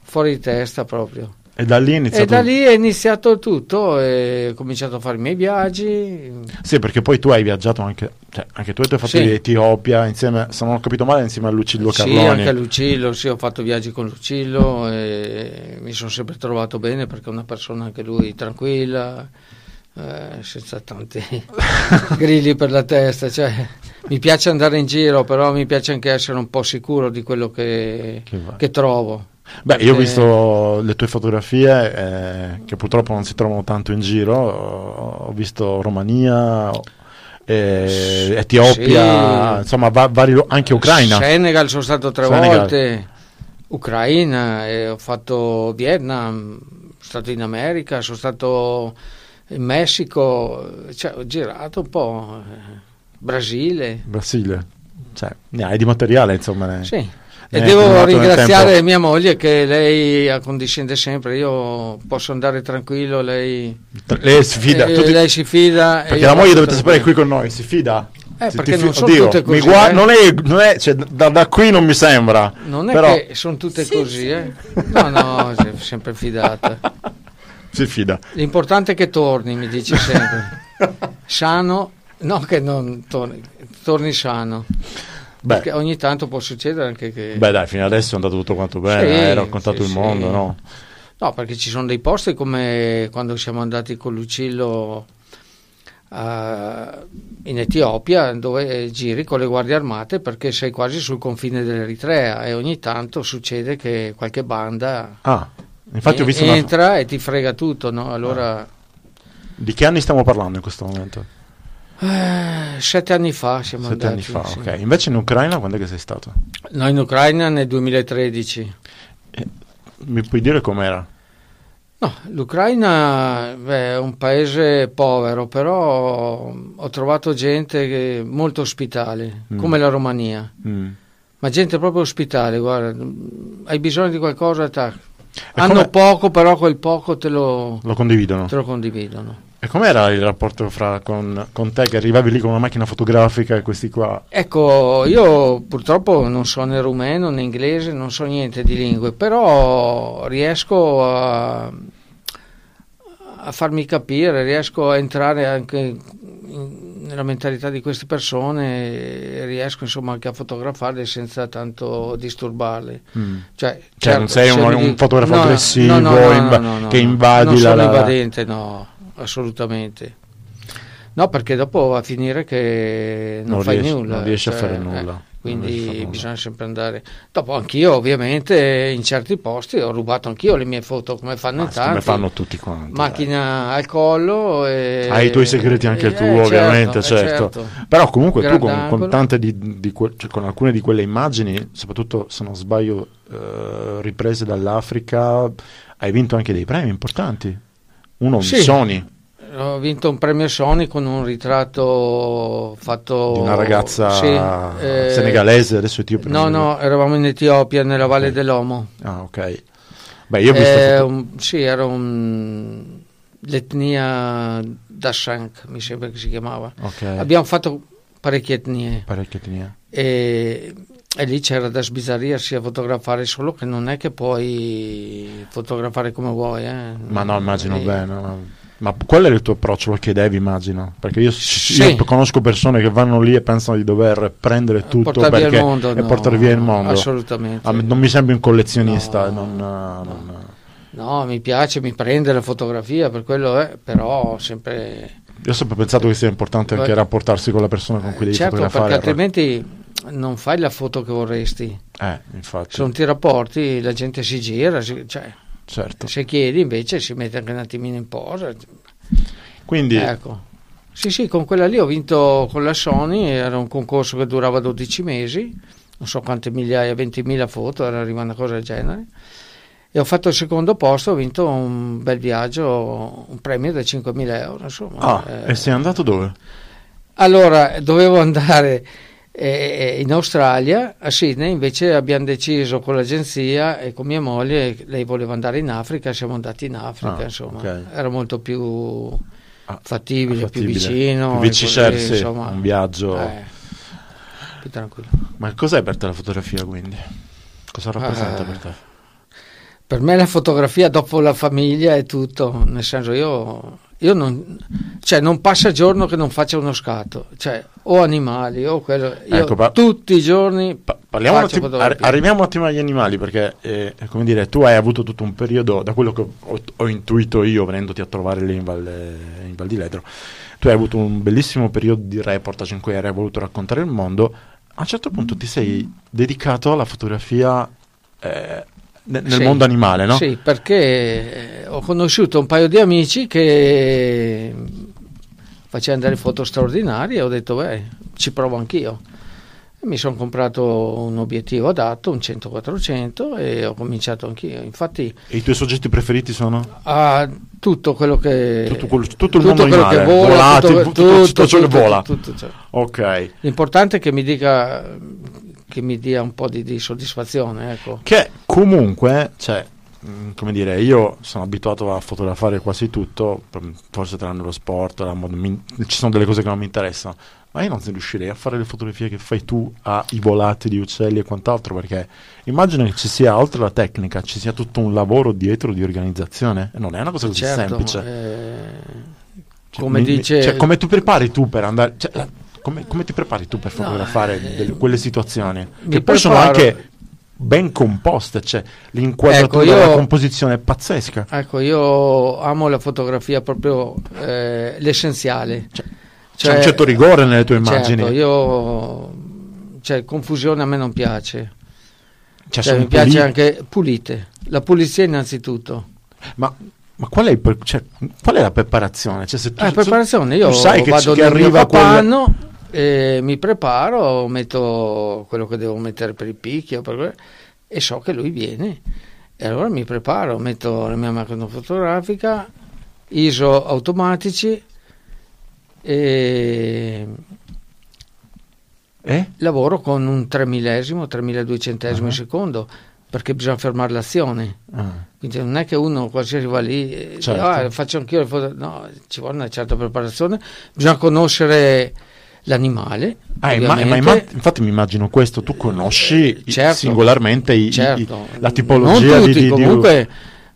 fuori di testa proprio. e da lì è iniziato... da lì è iniziato tutto e ho cominciato a fare i miei viaggi. Sì, perché poi tu hai viaggiato anche, cioè, anche tu hai fatto Sì. l'Etiopia insieme, se non ho capito male, insieme a Lucillo Sì, Carloni. anche a Lucillo, sì, ho fatto viaggi con Lucillo e mi sono sempre trovato bene perché è una persona anche lui tranquilla, eh, senza tanti *laughs* grilli per la testa. Cioè, mi piace andare in giro, però mi piace anche essere un po' sicuro di quello che, Che che trovo. Beh, io ho Perché- visto le tue fotografie eh, che purtroppo non si trovano tanto in giro. Ho visto Romania, eh, Etiopia, Sì. insomma, va- vari anche Ucraina. Senegal sono stato tre Senegal. volte, Ucraina, e ho fatto Vietnam, sono stato in America, sono stato in Messico, cioè, ho girato un po', eh, Brasile. Brasile, cioè, ne hai di materiale, insomma. ne- Sì. E devo ringraziare mia moglie che lei accondiscende sempre, io posso andare tranquillo, lei, Lei si fida. eh, tutti- lei si fida. perché la moglie dovete sapere è qui con noi, si fida. Eh, perché ti non sono oddio, tutte così, gua- eh. non è, non è- cioè, da, da qui non mi sembra. Non è però che sono tutte così, eh? No, no, sempre fidata. *laughs* si fida. L'importante è che torni, mi dice sempre. *laughs* Sano, no che non torni, torni sano. Perché Beh, ogni tanto può succedere anche che... beh, dai, fino adesso è andato tutto quanto bene. Sì, hai raccontato sì, il sì. mondo, no? No, perché ci sono dei posti come quando siamo andati con Lucillo eh, in Etiopia dove giri con le guardie armate perché sei quasi sul confine dell'Eritrea e ogni tanto succede che qualche banda Ah, infatti ho visto una... entra e ti frega tutto, no? Allora... Di che anni stiamo parlando in questo momento? Eh, sette anni fa siamo Sette anni andati. fa, sì. ok. Invece in Ucraina quando è che sei stato? No, in Ucraina nel 2013. Mi puoi dire com'era? No, l'Ucraina beh, è un paese povero, però ho trovato gente molto ospitale, Mm. come la Romania. Mm. Ma gente proprio ospitale, guarda, hai bisogno di qualcosa, tac. E Hanno come- poco, però quel poco te lo, Lo condividono. te lo condividono. E com'era il rapporto fra, con, con te che arrivavi lì con una macchina fotografica e questi qua? Ecco, io purtroppo non so né rumeno né inglese, non so niente di lingue, però riesco a, a farmi capire, riesco a entrare anche in- nella mentalità di queste persone riesco insomma anche a fotografarle senza tanto disturbarle. Mm. Cioè, Cioè, non sei se un- un fotografo no, aggressivo, no, no, no, che invadi non la- sono la- invadente, no, assolutamente. No, perché dopo va a finire che non, Non fai riesci- nulla. non riesci a cioè, fare eh, nulla. Non a quindi bisogna sempre andare. Dopo anch'io, ovviamente, in certi posti ho rubato anch'io le mie foto, come fanno Ma in tanti. come fanno tutti quanti. Macchina al collo. E... Hai i tuoi segreti anche eh, tu, certo, ovviamente, eh, certo. Però comunque tu con, con tante di, di que- cioè, con alcune di quelle immagini, soprattutto se non sbaglio, eh, riprese dall'Africa, hai vinto anche dei premi importanti. Uno un Sì. Sony Ho vinto un premio Sony con un ritratto fatto di una ragazza Sì, eh, senegalese, adesso etiope. No, no, eravamo in Etiopia, nella Valle Ok. dell'Omo. Ah, ok. Beh, io ho visto Eh, un- sì, era un, l'etnia Dashank, mi sembra che si chiamava. ok, Abbiamo fatto parecchie etnie parecchie etnie. e, e lì c'era da sbizzarrirsi a fotografare, solo che non è che puoi fotografare come vuoi. eh. Ma no, immagino E- bene. Ma, qual era il tuo approccio? Lo chiedevi, immagino. Perché io, Sì. io conosco persone che vanno lì e pensano di dover prendere tutto portare via perché, mondo, e no, portare via il mondo. Assolutamente. Ah, non mi sembri un collezionista. No, non- non- No, mi piace, mi prende la fotografia, per quello è, però sempre... Io ho sempre pensato che sia importante anche rapportarsi con la persona con cui devi certo, perché fotografare. altrimenti non fai la foto che vorresti. Eh, infatti, Se non ti rapporti la gente si gira, si- cioè, certo. se chiedi invece si mette anche un attimino in posa. Quindi, Ecco, Sì, sì, con quella lì ho vinto con la Sony, era un concorso che durava 12 mesi, non so quante migliaia, 20.000 foto, era arrivata una cosa del genere. E ho fatto il secondo posto, ho vinto un bel viaggio, un premio da 5.000 euro. Insomma, Ah, eh. e sei andato dove? Allora, dovevo andare eh, in Australia, a Sydney, invece abbiamo deciso con l'agenzia e con mia moglie, lei voleva andare in Africa, siamo andati in Africa, Ah, insomma, ok. era molto più Ah, fattibile, fattibile. più vicino. Più sì, insomma, un viaggio. eh, più tranquillo. Ma cos'è per te la fotografia quindi? Cosa rappresenta Ah. per te? Per me la fotografia dopo la famiglia è tutto, nel senso io, io non, cioè non passa giorno che non faccia uno scatto, cioè o animali o quello, Ecco, pa- tutti i giorni Pa- parliamo un attimo, arri- arriviamo un attimo agli animali perché eh, come dire, tu hai avuto tutto un periodo, da quello che ho, ho intuito io venendoti a trovare lì in Val, in Val di Ledro, tu hai avuto un bellissimo periodo di reportage in cui hai voluto raccontare il mondo, a un certo punto ti sei dedicato alla fotografia eh, nel Sì. mondo animale, no? Sì, perché eh, ho conosciuto un paio di amici che facevano delle foto straordinarie e ho detto, beh, ci provo anch'io. E mi sono comprato un obiettivo adatto, un 100-400 e ho cominciato anch'io. Infatti E i tuoi soggetti preferiti sono? ha tutto quello che... Tutto quello- tutto il mondo quello animale, che vola, volati, tutto, tutto- tutto ciò che vola. tutto ciò. Ok. L'importante è che mi dica che mi dia un po' di, di soddisfazione, ecco. Che comunque, cioè, come dire, io sono abituato a fotografare quasi tutto, forse tranne lo sport, la mod- mi- ci sono delle cose che non mi interessano, ma io non riuscirei a fare le fotografie che fai tu ai volati di uccelli e quant'altro, perché immagino che ci sia, oltre alla tecnica, ci sia tutto un lavoro dietro di organizzazione, e non è una cosa così Certo, semplice. eh, Cioè, come mi- dice... cioè, come tu prepari tu per andare... cioè, come, come ti prepari tu per No, fotografare eh, delle- quelle situazioni? Che poi sono anche ben composte, cioè l'inquadratura, Ecco, io- la composizione è pazzesca. Ecco, io amo la fotografia proprio eh, l'essenziale. Cioè, Cioè, C'è un certo rigore nelle tue certo, immagini. io... Cioè, confusione a me non piace. Cioè, Cioè, mi piace pulite. anche pulite. La pulizia innanzitutto. Ma, ma qual, è il cioè, qual è la preparazione? Cioè, se tu, Eh, preparazione, io sai che, vado che arriva quel... capanno, e mi preparo, metto quello che devo mettere per il picchio per e so che lui viene. E allora mi preparo, metto la mia macchina fotografica, ISO automatici e Eh? lavoro con un 3 millesimo, 3200 Ah. secondo perché bisogna fermare l'azione. Ah. Quindi non è che uno qualsiasi va lì e Certo. "Ah, faccio anch'io le foto. No, ci vuole una certa preparazione, bisogna conoscere l'animale. Ah, ma imma- infatti mi immagino questo, tu conosci i- Certo. singolarmente i- i- Certo. la tipologia non di, tutti, di- di- comunque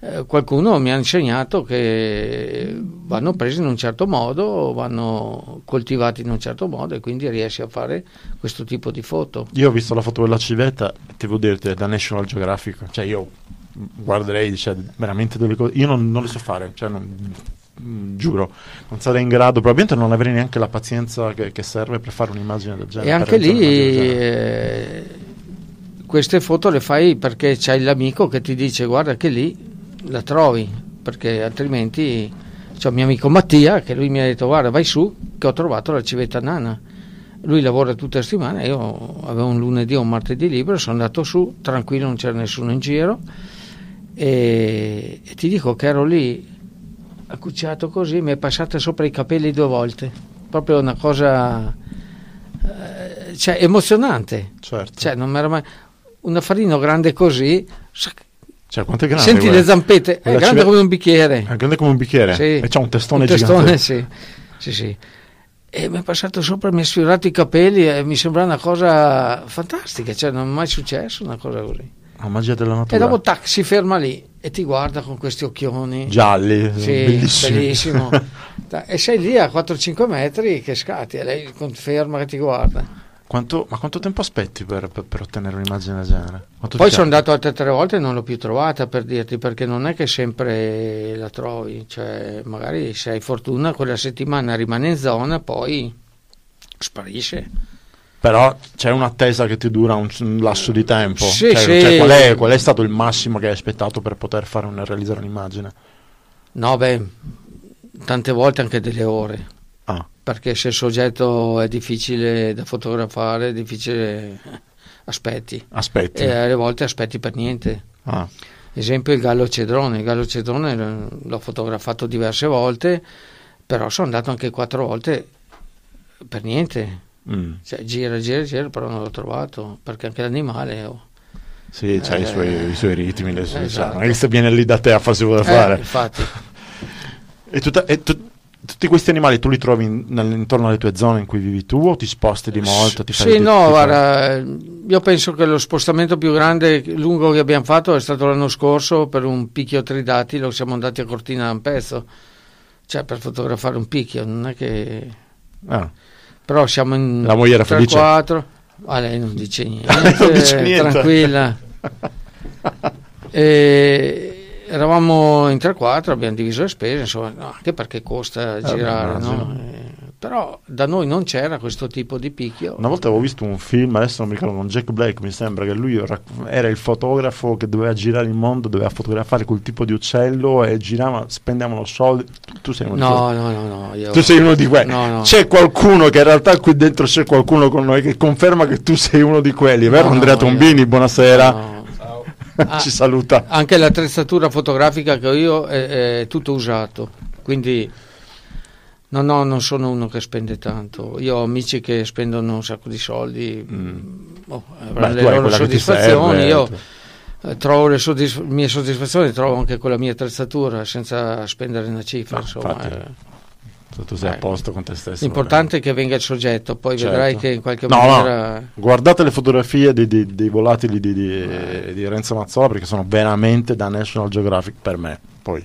eh, qualcuno mi ha insegnato che vanno presi in un certo modo, vanno coltivati in un certo modo e quindi riesci a fare questo tipo di foto. Io ho visto la foto della civetta, e devo dirti, da National Geographic, cioè io guarderei cioè, veramente delle cose, io non, non le so fare, cioè non- mm, giuro, non sarei in grado, probabilmente non avrei neanche la pazienza che, che serve per fare un'immagine del genere. E anche lì eh, queste foto le fai perché c'hai l'amico che ti dice guarda che lì la trovi, perché altrimenti c'è un mio amico Mattia che lui mi ha detto guarda vai su che ho trovato la civetta nana. Lui lavora tutte le settimane, io avevo un lunedì o un martedì libero, sono andato su, tranquillo, non c'era nessuno in giro e, e ti dico che ero lì accucciato così, mi è passata sopra i capelli due volte, proprio una cosa eh, cioè, emozionante. Certo. Cioè, non m'era mai... Un affarino grande così, sac- Cioè, quanto è grande? senti guarda? le zampette, è Quella grande cive- come un bicchiere. È grande come un bicchiere Sì. e c'ha un testone, Un testone, gigante. sì. sì, sì. E mi è passato sopra, mi ha sfiorato i capelli e mi sembra una cosa fantastica, cioè non è mai successo una cosa così. La magia della E natura. dopo tac, si ferma lì e ti guarda con questi occhioni. Gialli, Sì, bellissimi. bellissimo. *laughs* E sei lì a 4-5 metri che scatti e lei conferma che ti guarda. Quanto- ma quanto tempo aspetti per, per- per ottenere un'immagine del genere? Quanto Poi sono andato altre tre volte e non l'ho più trovata per dirti, perché non è che sempre la trovi, cioè magari se hai fortuna quella settimana rimane in zona, poi sparisce. Però c'è un'attesa che ti dura un, un lasso di tempo. Sì, Cioè, sì. cioè, qual, è, qual è stato il massimo che hai aspettato per poter fare un- realizzare un'immagine? No, beh, tante volte anche delle ore. Perché se il soggetto è difficile da fotografare, è difficile *laughs* aspetti. Aspetti. E alle volte aspetti per niente. Ah. Esempio il gallo cedrone. Il gallo cedrone l'ho fotografato diverse volte, però sono andato anche quattro volte per niente. Mm. Cioè, gira, gira, gira, però non l'ho trovato, perché anche l'animale... oh, Sì, c'ha i, Eh, suoi, i suoi ritmi, le sue- esatto. cioè, non è che se viene lì da te a farsi vuole eh, fare. infatti, E, tutta- e tu- tutti questi animali tu li trovi in- intorno alle tue zone in cui vivi tu o ti sposti di molto? Ti sì, no, guarda, io penso che lo spostamento più grande, lungo che abbiamo fatto è stato l'anno scorso per un picchio tridatilo, siamo andati a Cortina da un pezzo, cioè per fotografare un picchio, non è che... Ah, Però siamo in La moglie era felice? 4 ah, lei non dice *laughs* niente, Non dice niente. tranquilla. *laughs* E eravamo in 3-4, abbiamo diviso le spese, insomma, no, anche perché costa girare, beh, no? Eh, però da noi non c'era questo tipo di picchio. Una volta avevo visto un film, adesso non mi ricordo, con Jack Black, mi sembra che lui era il fotografo che doveva girare il mondo, doveva fotografare quel tipo di uccello e girava, spendevano soldi. Tu, sei uno di No, no, no, no. Io... Tu sei uno di quelli. No, no. C'è qualcuno che in realtà qui dentro c'è qualcuno con noi che conferma che tu sei uno di quelli, vero? No, no, Andrea io- Tombini, buonasera. Ah. Ci saluta. Anche l'attrezzatura fotografica che ho io è, è tutto usato, quindi no, no, non sono uno che spende tanto. Io ho amici che spendono un sacco di soldi, oh, avranno Mm. Beh, le loro soddisfazioni. serve, io eh, trovo le soddisf- mie soddisfazioni, trovo anche con la mia attrezzatura senza spendere una cifra. No, insomma, infatti. eh. Tu- Tu sei a Eh. posto con te stesso. L'importante è che venga il soggetto, poi Certo. vedrai che in qualche No, maniera... no, guardate le fotografie di- di- dei volatili di, di- di Renzo Mazzola perché sono veramente da National Geographic per me. Poi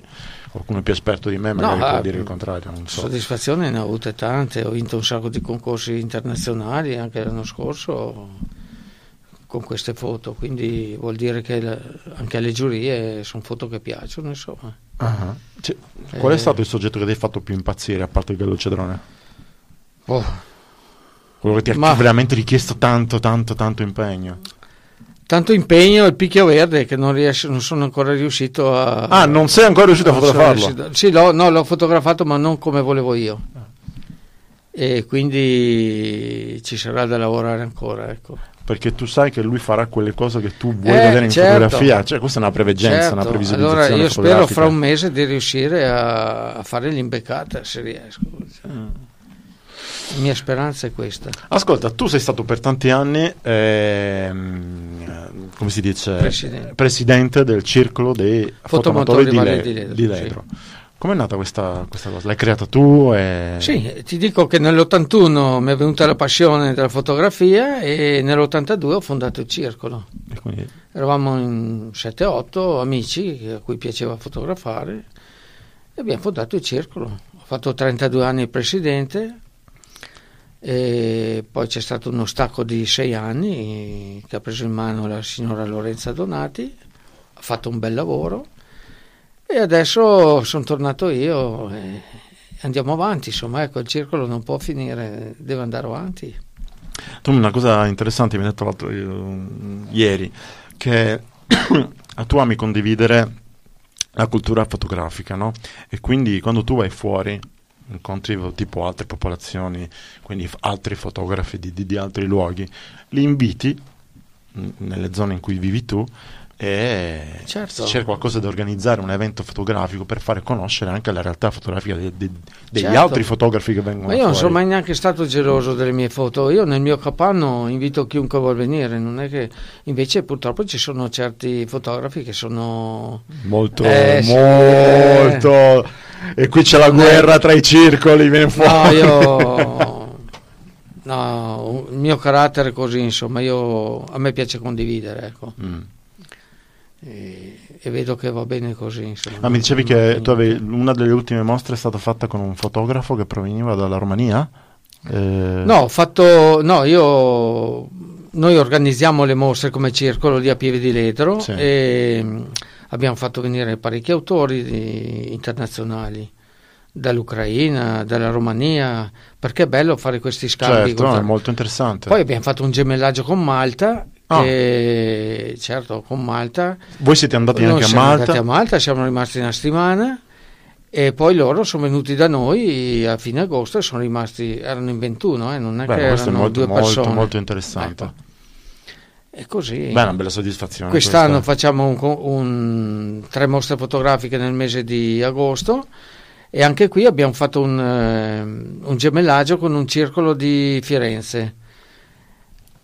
qualcuno più esperto di me magari No, può ah, dire il contrario, so. Soddisfazioni ne ho avute tante, ho vinto un sacco di concorsi internazionali anche l'anno scorso con queste foto, quindi vuol dire che anche alle giurie sono foto che piacciono, insomma. Ah. Cioè, qual è Eh. stato il soggetto che ti ha fatto più impazzire a parte il gallo cedrone? Oh, Quello che ti ha Ma- veramente richiesto tanto, tanto, tanto impegno. tanto impegno il picchio verde che non, riesco, non sono ancora riuscito a... Ah, non sei ancora riuscito a fotografarlo? riuscito- Sì, l'ho, no, l'ho fotografato ma non come volevo io. E quindi ci sarà da lavorare ancora, ecco. Perché tu sai che lui farà quelle cose che tu vuoi Eh, vedere in certo. fotografia. Cioè, questa è una preveggenza, Certo, una previsualizzazione Allora io spero fra un mese di riuscire a, a fare l'imbeccata se riesco. Cioè, Mm. La mia speranza è questa. Ascolta, tu sei stato per tanti anni, ehm, come si dice, Presidente. presidente del circolo dei Fotomotori fotomotori di, Le- di Ledro, di Ledro. Com'è nata questa, questa cosa? L'hai creata tu? E... Sì, ti dico che nell'81 mi è venuta la passione della fotografia e nell'82 ho fondato il circolo. e quindi- Eravamo in 7-8 amici a cui piaceva fotografare e abbiamo fondato il circolo. Ho fatto 32 anni presidente e poi c'è stato uno stacco di 6 anni che ha preso in mano la signora Lorenza Donati, ha fatto un bel lavoro e adesso sono tornato io e andiamo avanti, insomma ecco il circolo non può finire, deve andare avanti. Tu una cosa interessante mi hai detto l'altro- ieri, che *coughs* tu ami condividere la cultura fotografica, no? E quindi quando tu vai fuori, incontri tipo altre popolazioni, quindi f- altri fotografi di, di- di altri luoghi, li inviti nelle zone in cui vivi tu e Certo. c'è qualcosa da organizzare, un evento fotografico per fare conoscere anche la realtà fotografica de- de- degli Certo. altri fotografi che vengono Ma io non sono mai neanche stato geloso delle mie foto. Io nel mio capanno invito chiunque vuol venire. Non è che invece purtroppo ci sono certi fotografi che sono. Molto, Eh, molto. E qui c'è la è- guerra tra i circoli, viene No, fuori. io. *laughs* No, il mio carattere è così, insomma, io, a me piace condividere, ecco. Mm. E, e vedo che va bene così. Insomma. Ma mi dicevi che avevi, una delle ultime mostre è stata fatta con un fotografo che proveniva dalla Romania? Eh, No, ho fatto. No, io. Noi organizziamo le mostre come circolo lì a Pieve di Ledro Sì. e mh, abbiamo fatto venire parecchi autori di- internazionali dall'Ucraina, dalla Romania, perché è bello fare questi scambi. certo, no, è molto interessante. Poi abbiamo fatto un gemellaggio con Malta, Ah. che, certo, con Malta. Voi siete andati anche a Malta? andati a Malta, siamo rimasti una settimana E poi loro sono venuti da noi a fine agosto e sono rimasti, erano in 21, eh, non è Beh, che erano molto, due molto, persone. molto interessante. Ecco. E così. Beh, è una bella soddisfazione. Quest'anno questa. facciamo un, un- tre mostre fotografiche nel mese di agosto e anche qui abbiamo fatto un, eh, un gemellaggio con un circolo di Firenze.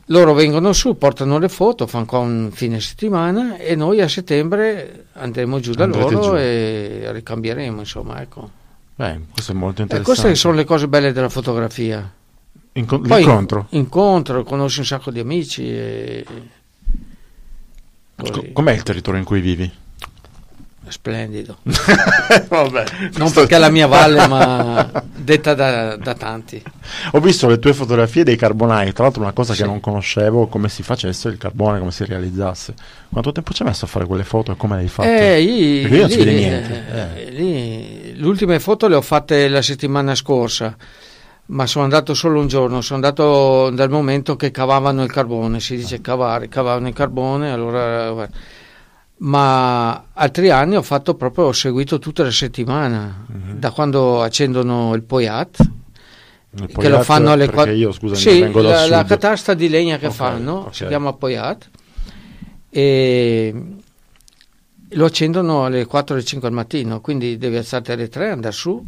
Loro vengono su, portano le foto, fanno qua un fine settimana e noi a settembre andremo giù da Andrete loro giù. e ricambieremo, insomma, ecco. Beh, questo è molto E interessante. queste sono le cose belle della fotografia. Inco- Poi l'incontro. incontro, conosci un sacco di amici e così. Com'è il territorio in cui vivi? Splendido. *laughs* Vabbè, Non perché è la mia valle, ma *laughs* detta da, da tanti. Ho visto le tue fotografie dei carbonai, tra l'altro una cosa Sì. che non conoscevo, come si facesse il carbone, come si realizzasse. Quanto tempo ci hai messo a fare quelle foto e come le hai fatte? Eh, io- Perché io non vede niente. eh, eh. lì, le ultime foto le ho fatte la settimana scorsa, ma sono andato solo un giorno. Sono andato dal momento che cavavano il carbone, si dice cavare, cavavano il carbone, allora. guarda. Ma altri anni ho fatto proprio, ho seguito tutta la settimana, Mhm. da quando accendono il Poiat, Nel che Poiat, lo fanno alle perché quattro. io, scusa, Sì, vengo la, la sud. catasta di legna che Ok, fanno ok. si chiama Poiat e lo accendono alle 4 alle 5 al mattino, quindi devi alzarti alle 3, andare su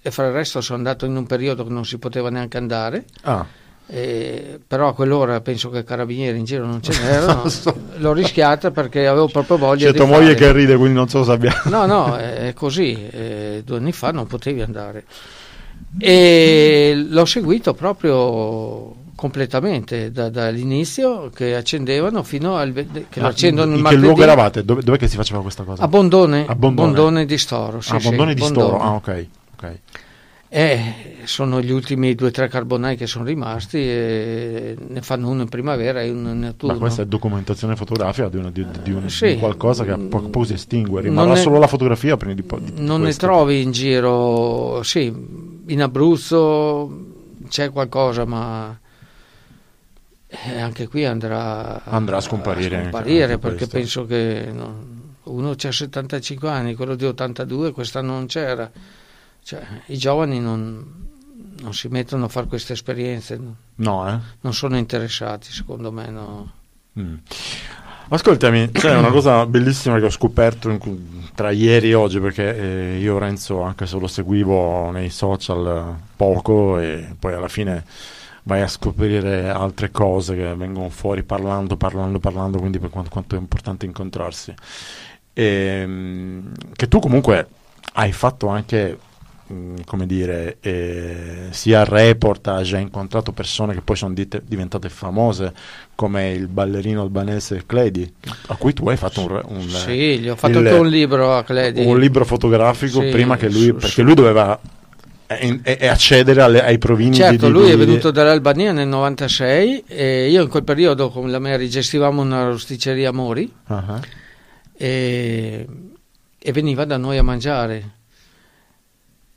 e fare il resto sono andato in un periodo che non si poteva neanche andare, Ah, e- però a quell'ora penso che carabinieri in giro non ce n'erano, *laughs* so. l'ho rischiata perché avevo proprio voglia c'è di tua moglie fare. che ride, quindi non so se abbia... No, no, è così. eh, due anni fa non potevi andare. E l'ho seguito proprio completamente da- dall'inizio che accendevano fino al che lo Ah, accendono in il che luogo eravate? Dove, dov'è che si faceva questa cosa? a Bondone, A Bondone. di Storo. Sì, ah, sì, Bondone di Bondone. Storo. Ah, ok. Eh, sono gli ultimi due o tre carbonai che sono rimasti e ne fanno uno in primavera e uno in autunno. Ma questa è documentazione fotografica di, una- di- di un, Sì. di qualcosa che a poco a poco si estingue. Rimarrà ne- solo la fotografia prima di, po- di non ne questo. trovi in giro, sì, in Abruzzo c'è qualcosa, ma eh, anche qui andrà, Andrà a scomparire anche- scomparire, perché questo. penso che non- uno c'ha 75 anni, quello di 82 quest'anno non c'era. Cioè, I giovani non, non si mettono a fare queste esperienze, no? Eh? non sono interessati, secondo me. No. Mm. Ascoltami, c'è una cosa bellissima che ho scoperto cui- tra ieri e oggi, perché eh, io Renzo, anche se lo seguivo nei social eh, poco, e poi alla fine vai a scoprire altre cose che vengono fuori parlando, parlando, parlando, quindi per quanto, quanto è importante incontrarsi. Ehm, che tu comunque hai fatto anche, come dire, eh, sia reportage, hai incontrato persone che poi sono dite- diventate famose, come il ballerino albanese Cledi, a cui tu hai fatto un, un, Sì, gli ho fatto il- anche un libro a Cledi. un libro fotografico Sì, prima che lui, su- perché su- lui doveva eh, eh, accedere alle- ai provini Certo, di, di- lui è di- venuto dall'Albania nel 96 e io in quel periodo con la Mary gestivamo una rosticceria Mori ah. e, e veniva da noi a mangiare.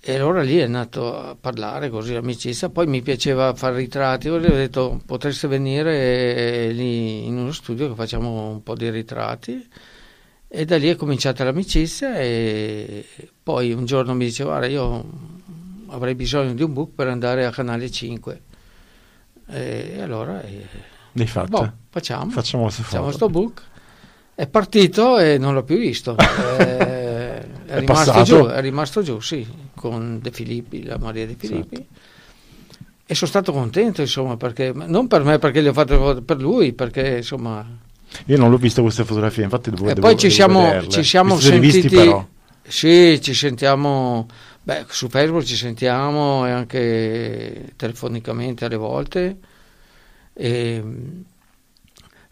E allora lì è nato a parlare così, amicizia. Poi mi piaceva fare ritratti. Ho detto potreste venire lì in uno studio che facciamo un po' di ritratti. E da lì è cominciata l'amicizia. E poi un giorno mi diceva: Guarda, io avrei bisogno di un book per andare a Canale 5. E allora eh, L'hai fatto? boh, facciamo. Facciamo queste Facciamo foto. sto book. È partito e non l'ho più visto. *laughs* Eh, è, È rimasto passato? giù, è rimasto giù, sì, con De Filippi, la Maria De Filippi. Certo. E sono stato contento, insomma, perché non per me, perché le ho fatte per lui, perché insomma. Io non l'ho vista queste fotografie, infatti devo, E devo- poi ci siamo, ci siamo sentiti. però? Sì, ci sentiamo. Beh, su Facebook ci sentiamo e anche telefonicamente alle volte. E,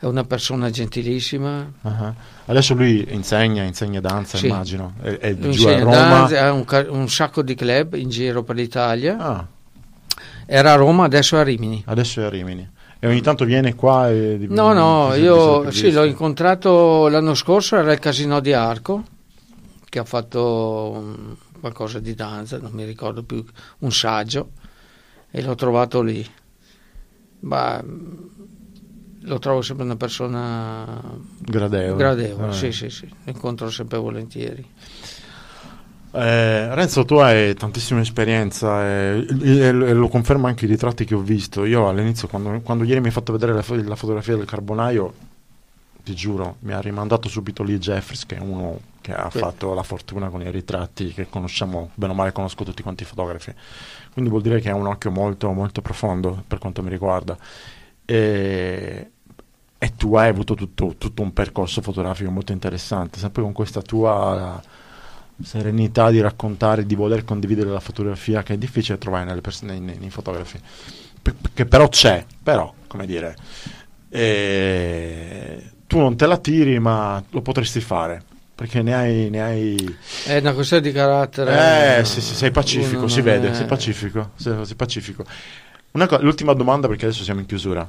è una persona gentilissima. Ah, Adesso lui insegna, insegna danza, Sì. immagino. È, è Lui giù a Roma. danza, ha un, un sacco di club in giro per l'Italia. Ah, Era a Roma, adesso è a Rimini. adesso è a Rimini. E ogni tanto viene qua e... No, no, io sì, l'ho incontrato l'anno scorso, era il Casino di Arco, che ha fatto qualcosa di danza, non mi ricordo più, un saggio, e l'ho trovato lì. Ma lo trovo sempre una persona Gradevole. gradevole, Eh. sì, sì, sì, lo incontro sempre volentieri. Eh, Renzo, tu hai tantissima esperienza e, e- e lo conferma anche i ritratti che ho visto. Io all'inizio, quando, quando ieri mi hai fatto vedere la, la fotografia del carbonaio, ti giuro, mi ha rimandato subito lì Jeffries, che è uno che ha Sì. fatto la fortuna con i ritratti che conosciamo, bene o male conosco tutti quanti i fotografi. Quindi vuol dire che ha un occhio molto, molto profondo per quanto mi riguarda. E, e tu hai avuto tutto, tutto un percorso fotografico molto interessante, sempre con questa tua serenità di raccontare, di voler condividere la fotografia che è difficile trovare nelle pers- nei, nei- nei fotografi, Pe- che però c'è, però, come dire, eh, tu non te la tiri ma lo potresti fare, perché ne hai... Ne hai È una questione di carattere. eh, sì, sì, sei pacifico, si vede, è- sei pacifico, sei, sei pacifico. Co- l'ultima domanda perché adesso siamo in chiusura.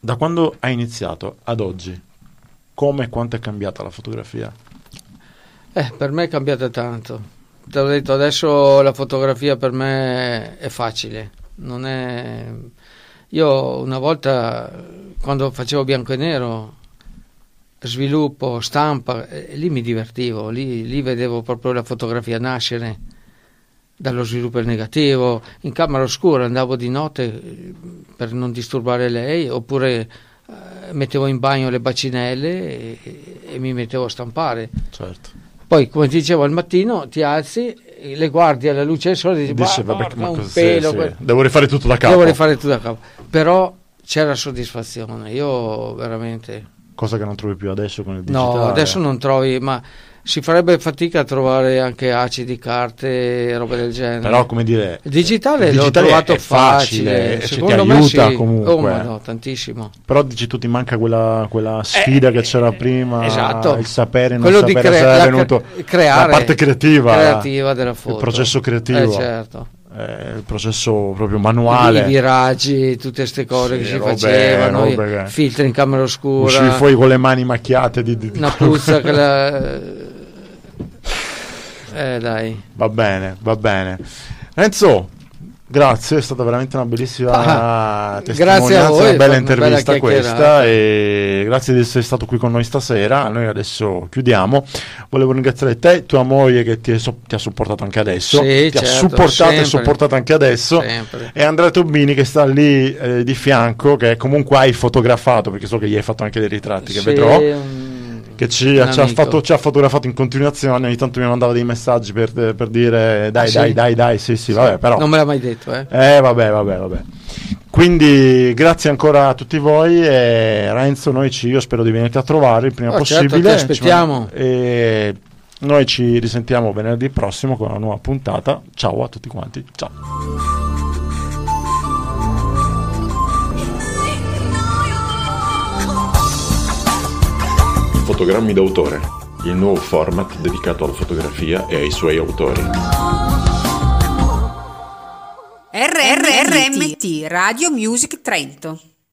Da quando hai iniziato ad oggi, come e quanto è cambiata la fotografia? Eh, per me è cambiata tanto. Te l'ho detto, adesso la fotografia per me è facile. Non è... Io una volta, quando facevo bianco e nero, sviluppo, stampa, lì mi divertivo, lì, lì vedevo proprio la fotografia nascere dallo sviluppo negativo. In camera oscura andavo di notte eh, per non disturbare lei, oppure eh, mettevo in bagno le bacinelle e, e mi mettevo a stampare. Certo. Poi, come ti dicevo, al mattino ti alzi, eh, le guardi alla luce del sole e dici, Dice, "Ma vabbè, ma un pelo, sì. Devo rifare tutto da capo. devo rifare tutto da capo. Però c'era soddisfazione, io veramente... Cosa che non trovi più adesso con il digitale. No, adesso non trovi, ma si farebbe fatica a trovare anche acidi, carte, robe del genere. Però, come dire, il digitale, il l'ho digitale trovato è facile, facile, ci secondo ti me aiuta sì. comunque. Oh, ma no, tantissimo. però dici tu ti manca quella, quella sfida che c'era prima, esatto. il sapere, non Quello di sapere, cre- se è la venuto cre- creare, la parte creativa, creativa della foto. il processo creativo, Eh, certo. eh, il processo proprio manuale. i viraggi, tutte queste cose Sì, che si robe- facevano, robe che- filtri in camera oscura, Uscivi fuori con le mani macchiate di, di- di- una puzza *laughs* che la... Eh dai. Va bene, va bene. Renzo, grazie, è stata veramente una bellissima Ah, testimonianza, grazie a voi, una bella intervista bella questa e grazie di essere stato qui con noi stasera. Noi adesso chiudiamo. Volevo ringraziare te, tua moglie che ti, so- ti ha supportato anche adesso, Sì, ti ha certo, supportato e sempre. supportato anche adesso. Sempre. E Andrea Tobini che sta lì eh, di fianco, che comunque hai fotografato, perché so che gli hai fatto anche dei ritratti che Sì, vedrò un- che ci, ha fatto, ci ha fotografato in continuazione, ogni tanto mi mandava dei messaggi per, per dire dai, Ah, dai, sì? dai, dai, sì, sì, vabbè, però... Non me l'ha mai detto, eh. Eh, vabbè, vabbè, vabbè. Quindi grazie ancora a tutti voi e Renzo, noi ci, io spero di venirti a trovare il prima Oh, certo, possibile. ti aspettiamo. E noi ci risentiamo venerdì prossimo con una nuova puntata. Ciao a tutti quanti, ciao. Fotogrammi d'autore, il nuovo format dedicato alla fotografia e ai suoi autori. RRMT Radio Music Trento.